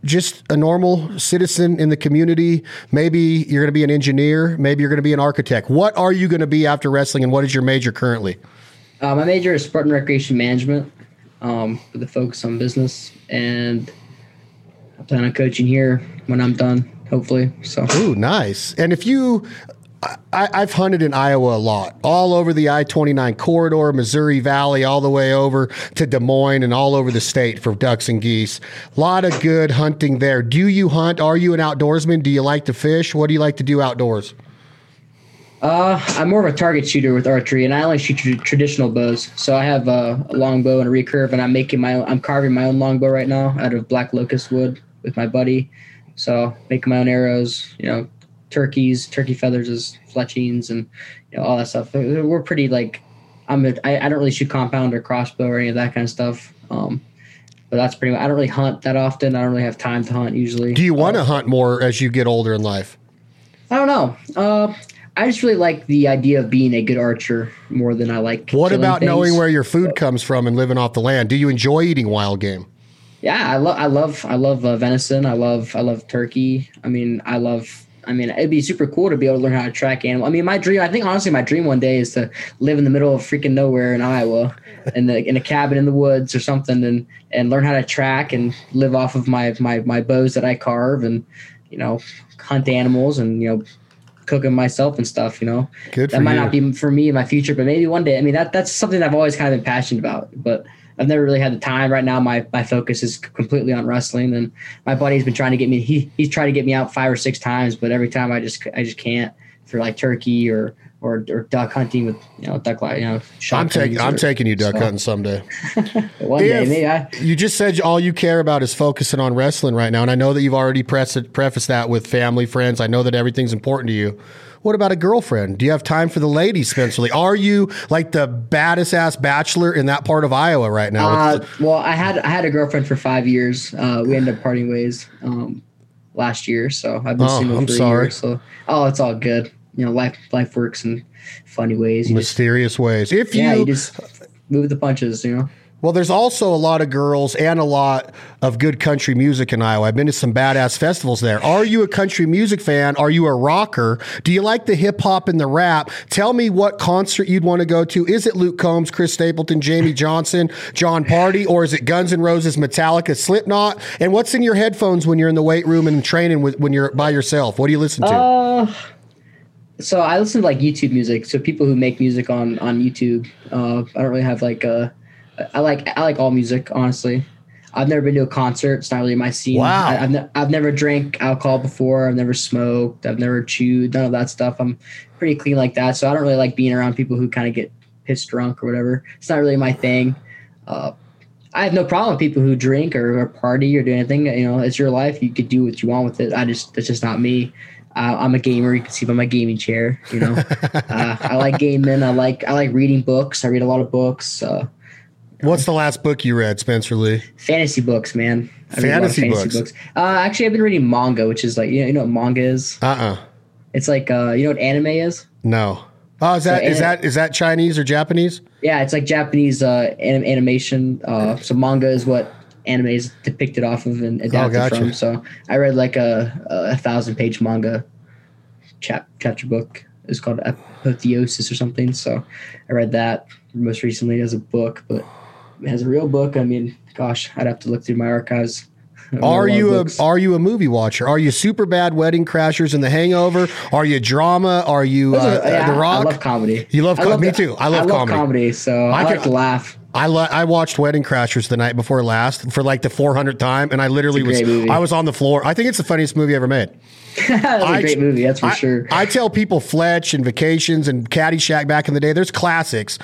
just a normal citizen in the community? Maybe you're going to be an engineer. Maybe you're going to be an architect. What are you going to be after wrestling, and what is your major currently? Uh, my major is sport and recreation management um, with a focus on business. And I plan on coaching here when I'm done, hopefully. So, Ooh, nice. And if you, I, I've hunted in Iowa a lot, all over the I 29 corridor, Missouri Valley, all the way over to Des Moines and all over the state for ducks and geese. A lot of good hunting there. Do you hunt? Are you an outdoorsman? Do you like to fish? What do you like to do outdoors? Uh, I'm more of a target shooter with archery, and I only shoot tra- traditional bows. So I have a long bow and a recurve, and I'm making my own, I'm carving my own longbow right now out of black locust wood with my buddy. So making my own arrows, you know, turkeys, turkey feathers as fletchings, and you know all that stuff. We're pretty like, I'm a, I, I don't really shoot compound or crossbow or any of that kind of stuff. Um, but that's pretty. much. I don't really hunt that often. I don't really have time to hunt usually. Do you want to hunt more as you get older in life? I don't know. Uh, I just really like the idea of being a good archer more than I like. What about knowing where your food comes from and living off the land? Do you enjoy eating wild game? Yeah, I love, I love, I love uh, venison. I love, I love turkey. I mean, I love. I mean, it'd be super cool to be able to learn how to track animal. I mean, my dream. I think honestly, my dream one day is to live in the middle of freaking nowhere in Iowa, in the in a cabin in the woods or something, and and learn how to track and live off of my my my bows that I carve, and you know, hunt animals and you know, cook them myself and stuff. You know, Good that might you. not be for me in my future, but maybe one day. I mean, that that's something that I've always kind of been passionate about, but I've never really had the time. Right now, my my focus is completely on wrestling, and my buddy's been trying to get me. He he's tried to get me out five or six times, but every time I just I just can't for like turkey or or, or duck hunting with you know duck li- you know. I'm taking I'm taking you duck so, hunting someday. one day. If- Maybe I you just said all you care about is focusing on wrestling right now, and I know that you've already prefaced, prefaced that with family, friends. I know that everything's important to you. What about a girlfriend? Do you have time for the ladies, Spencer Lee? Are you like the baddest ass bachelor in that part of Iowa right now? Uh, well, I had I had a girlfriend for five years. Uh, we ended up parting ways um, last year, so I've been Oh, single I'm for a year. So, oh, it's all good. You know, life life works in funny ways. You just, Mysterious ways. If you, yeah, you just move the punches. You know. Well, there's also a lot of girls and a lot of good country music in Iowa. I've been to some badass festivals there. Are you a country music fan? Are you a rocker? Do you like the hip hop and the rap? Tell me what concert you'd want to go to. Is it Luke Combs, Chris Stapleton, Jamey Johnson, Jon Pardi, or is it Guns N' Roses, Metallica, Slipknot? And what's in your headphones when you're in the weight room and training with, when you're by yourself? What do you listen to? Uh, so I listen to like YouTube music. So people who make music on on YouTube. Uh, I don't really have like a. I like I like all music honestly. I've never been to a concert. It's not really my scene. Wow. I, I've, ne- I've never drank alcohol before. I've never smoked. I've never chewed. None of that stuff. I'm pretty clean like that. So I don't really like being around people who kind of get pissed drunk or whatever. It's not really my thing. Uh, I have no problem with people who drink or, or party or do anything. You know, it's your life. You could do what you want with it. I just that's just not me. Uh, I'm a gamer. You can see by my gaming chair. You know, uh, I like gaming. I like I like reading books. I read a lot of books. Uh, What's the last book you read, Spencer Lee? fantasy books, man. I a of Fantasy books. Uh, actually, I've been reading manga, which is like you know, you know what manga is. Uh uh It's like uh, you know what anime is. No. Oh, is that So, is and- that is that Chinese or Japanese? Yeah, it's like Japanese uh, anim- animation. Uh, so manga is what anime is depicted off of and adapted gotcha. from. So I read like a, a thousand page manga chap chapter book. It's called Apotheosis or something. So I read that most recently as a book, but as a real book, I mean, gosh, I'd have to look through my archives. Are you a books. are you a movie watcher? Are you super bad wedding crashers in The Hangover? Are you drama? Are you uh, are- yeah, The Rock? I love comedy. You love I com- me the- too. I love comedy. so I, I like can- to laugh. I lo- I watched Wedding Crashers the night before last for like the 400th time, and I literally was movie. I was on the floor. I think it's the funniest movie ever made. That's I- a great movie, that's for I, sure. I tell people Fletch and Vacations and Caddyshack back in the day. There's classics,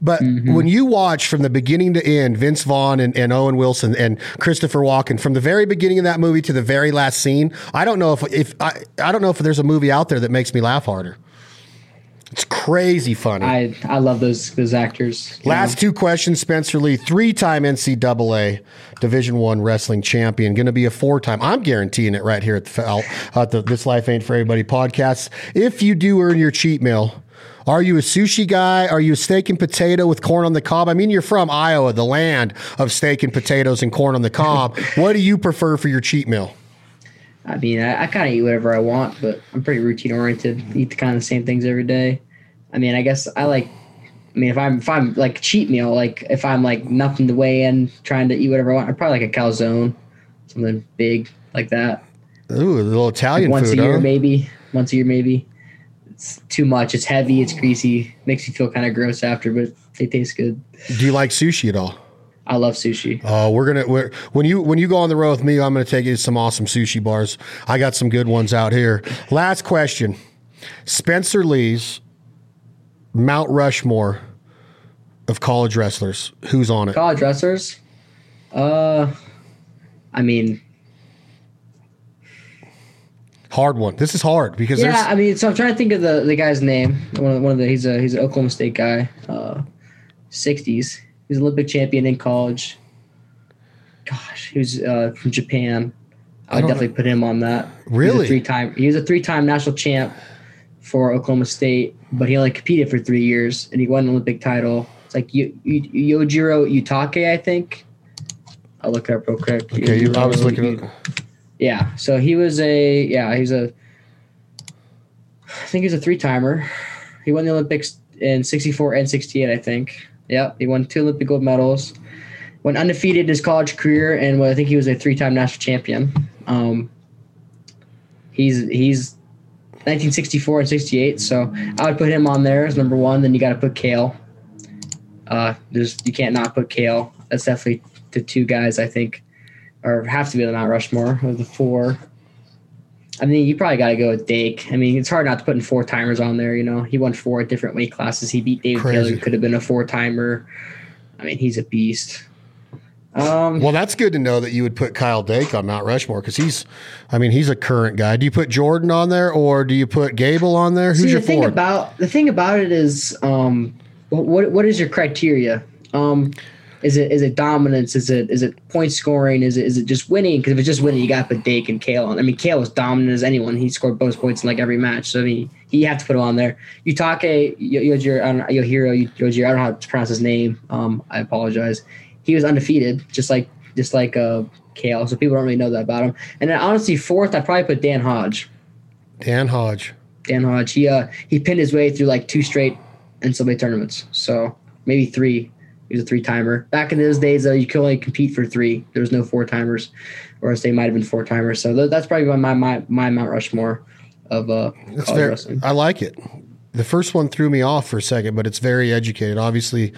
but Mm-hmm. when you watch from the beginning to end, Vince Vaughn and, and Owen Wilson and Christopher Walken from the very beginning of that movie to the very last scene, I don't know if if I I don't know if there's a movie out there that makes me laugh harder. It's crazy funny. I I love those those actors. Last two questions, Spencer Lee, three-time NCAA Division One wrestling champion, going to be a four-time. I'm guaranteeing it right here at the, at the This Life Ain't for Everybody podcast. If you do earn your cheat meal Are you a sushi guy? Are you a steak and potato with corn on the cob? I mean, you're from Iowa, the land of steak and potatoes and corn on the cob. what do you prefer for your cheat meal? I mean, I, I kind of eat whatever I want, but I'm pretty routine oriented. Eat the kind of same things every day. I mean, I guess I like. I mean, if I'm if I'm like cheat meal, like if I'm like nothing to weigh in, trying to eat whatever I want, I probably like a calzone, something big like that. Ooh, a little Italian Once food, a year, huh? maybe. Once a year, maybe. It's too much. It's heavy. It's greasy. Makes you feel kind of gross after, but they taste good. Do you like sushi at all? I love sushi. Oh, we're gonna we're, when you when you go on the road with me, I'm gonna take you to some awesome sushi bars. I got some good ones out here. Last question: Spencer Lee's Mount Rushmore of college wrestlers. Who's on it? College wrestlers. Uh, I mean, Hard one. This is hard because Yeah, I mean, so I'm trying to think of the, the guy's name. One of, the, one of the he's a he's an Oklahoma State guy, uh, 60s. He's an Olympic champion in college. Gosh, he was uh, from Japan. I would don't definitely put him on that. Really? three time. He was a three time national champ for Oklahoma State, but he only competed for three years, and he won an Olympic title. It's like Yo- Yo- Yojiro Uetake, I think. I'll look it up real quick. okay. You, I was looking at yeah, so he was a yeah, he's a I think he's a three timer. He won the Olympics in sixty four and sixty eight, I think. Yep, he won two Olympic gold medals. Went undefeated his college career, and well, I think he was a three time national champion. Um, he's he's 1964 and 68, so I would put him on there as number one. Then you got to put Cael. Uh, there's you can't not put Cael. That's definitely the two guys I think or have to be the Mount Rushmore of the four. I mean, you probably got to go with Dake. I mean, it's hard not to put in four timers on there. You know, he won four different weight classes. He beat David Crazy. Taylor, could have been a four timer. I mean, he's a beast. Um, Well, that's good to know that you would put Kyle Dake on Mount Rushmore because he's, I mean, he's a current guy. Do you put Jordan on there or do you put Gable on there? Who's See, your the thing four? about the thing about it is, um, what what is your criteria? Um, is it is it dominance? Is it is it point scoring? Is it is it just winning? Because if it's just winning, you got to put Dake and Cael on. I mean, Cael was dominant as anyone. He scored bonus points in like every match. So I mean, you have to put him on there. Uetake Yo- Yojiro, I don't know, Yohiro Yojiro. I don't know how to pronounce his name. Um, I apologize. He was undefeated, just like just like uh, Cael. So people don't really know that about him. And then honestly, fourth, I would probably put Dan Hodge. Dan Hodge. Dan Hodge. He uh, he pinned his way through like two straight NCAA tournaments. So maybe three. He was a three timer. Back in those days, though, you could only compete for three. There was no four timers, or else they might have been four timers. So th- that's probably my my my Mount Rushmore of uh, college very, wrestling. I like it. The first one threw me off for a second, but it's very educated. Obviously,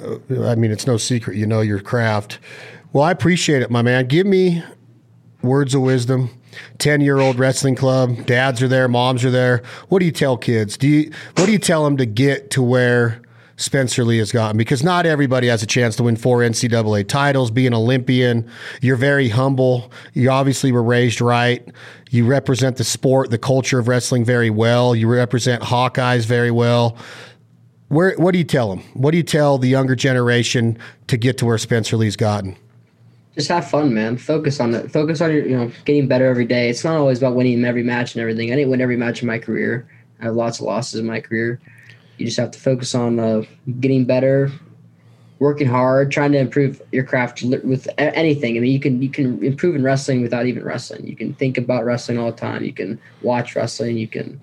uh, I mean, it's no secret. You know your craft. Well, I appreciate it, my man. Give me words of wisdom. 10 year old wrestling club. Dads are there, moms are there. What do you tell kids? Do you, what do you tell them to get to where Spencer Lee has gotten? Because not everybody has a chance to win four NCAA titles, be an Olympian. You're very humble. You obviously were raised right. You represent the sport, the culture of wrestling very well. You represent Hawkeyes very well. Where, what do you tell them? What do you tell the younger generation to get to where Spencer Lee's gotten? Just have fun, man. Focus on it. Focus on your, you know, getting better every day. It's not always about winning every match and everything. I didn't win every match in my career. I have lots of losses in my career. You just have to focus on uh, getting better, working hard, trying to improve your craft with anything. I mean, you can you can improve in wrestling without even wrestling. You can think about wrestling all the time. You can watch wrestling. You can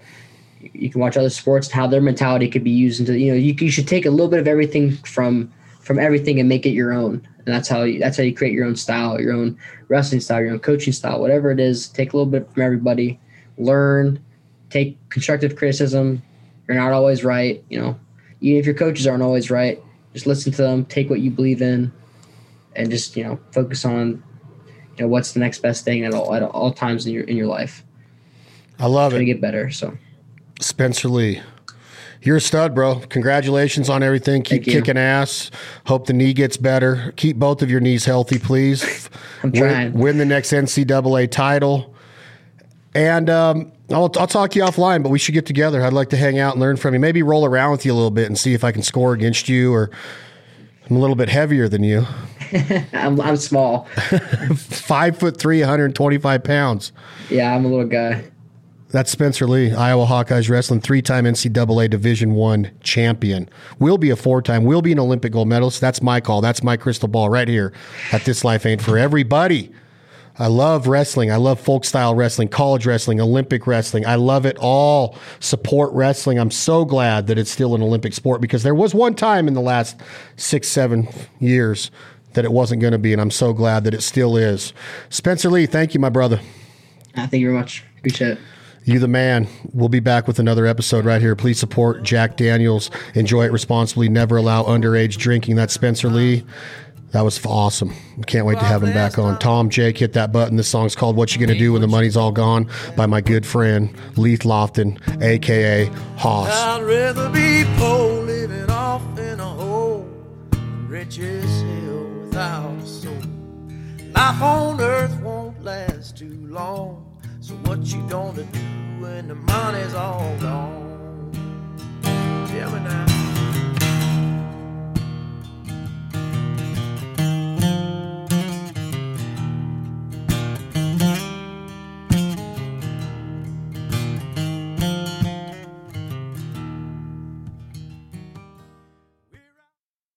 you can watch other sports and how their mentality could be used into you know you, you should take a little bit of everything from from everything and make it your own and that's how you that's how you create your own style your own wrestling style your own coaching style whatever it is take a little bit from everybody learn take constructive criticism you're not always right you know even if your coaches aren't always right just listen to them take what you believe in and just you know focus on you know what's the next best thing at all at all times in your in your life I love trying it. to get better so Spencer Lee. You're a stud, bro. Congratulations on everything. Keep kicking ass. Hope the knee gets better. Keep both of your knees healthy, please. I'm Win, trying. win the next NCAA title. And um, I'll, I'll talk to you offline, but we should get together. I'd like to hang out and learn from you. Maybe roll around with you a little bit and see if I can score against you or I'm a little bit heavier than you. I'm, I'm small Five foot three, 125 pounds. yeah i'm a little guy That's Spencer Lee, Iowa Hawkeyes wrestling, three-time NCAA Division One champion. Will be a four-time. Will be an Olympic gold medalist. That's my call. That's my crystal ball right here. At this life ain't for everybody. I love wrestling. I love folk style wrestling, college wrestling, Olympic wrestling. I love it all. Support wrestling. I'm so glad that it's still an Olympic sport because there was one time in the last six, seven years that it wasn't going to be, and I'm so glad that it still is. Spencer Lee, thank you, my brother. Uh, thank you very much. Appreciate it. You the man. We'll be back with another episode right here. Please support Jack Daniels. Enjoy it responsibly. Never allow underage drinking. That's Spencer Lee. That was awesome. Can't wait to have him back on. Tom, Jake, hit that button. This song's called What You Gonna Do When the Money's All Gone by my good friend Leith Lofton, aka Hoss. I'd rather be poor living off in a hole, rich as hell without a soul. Life on earth won't last too long. So what you gonna do when the money's all gone? Tell me now.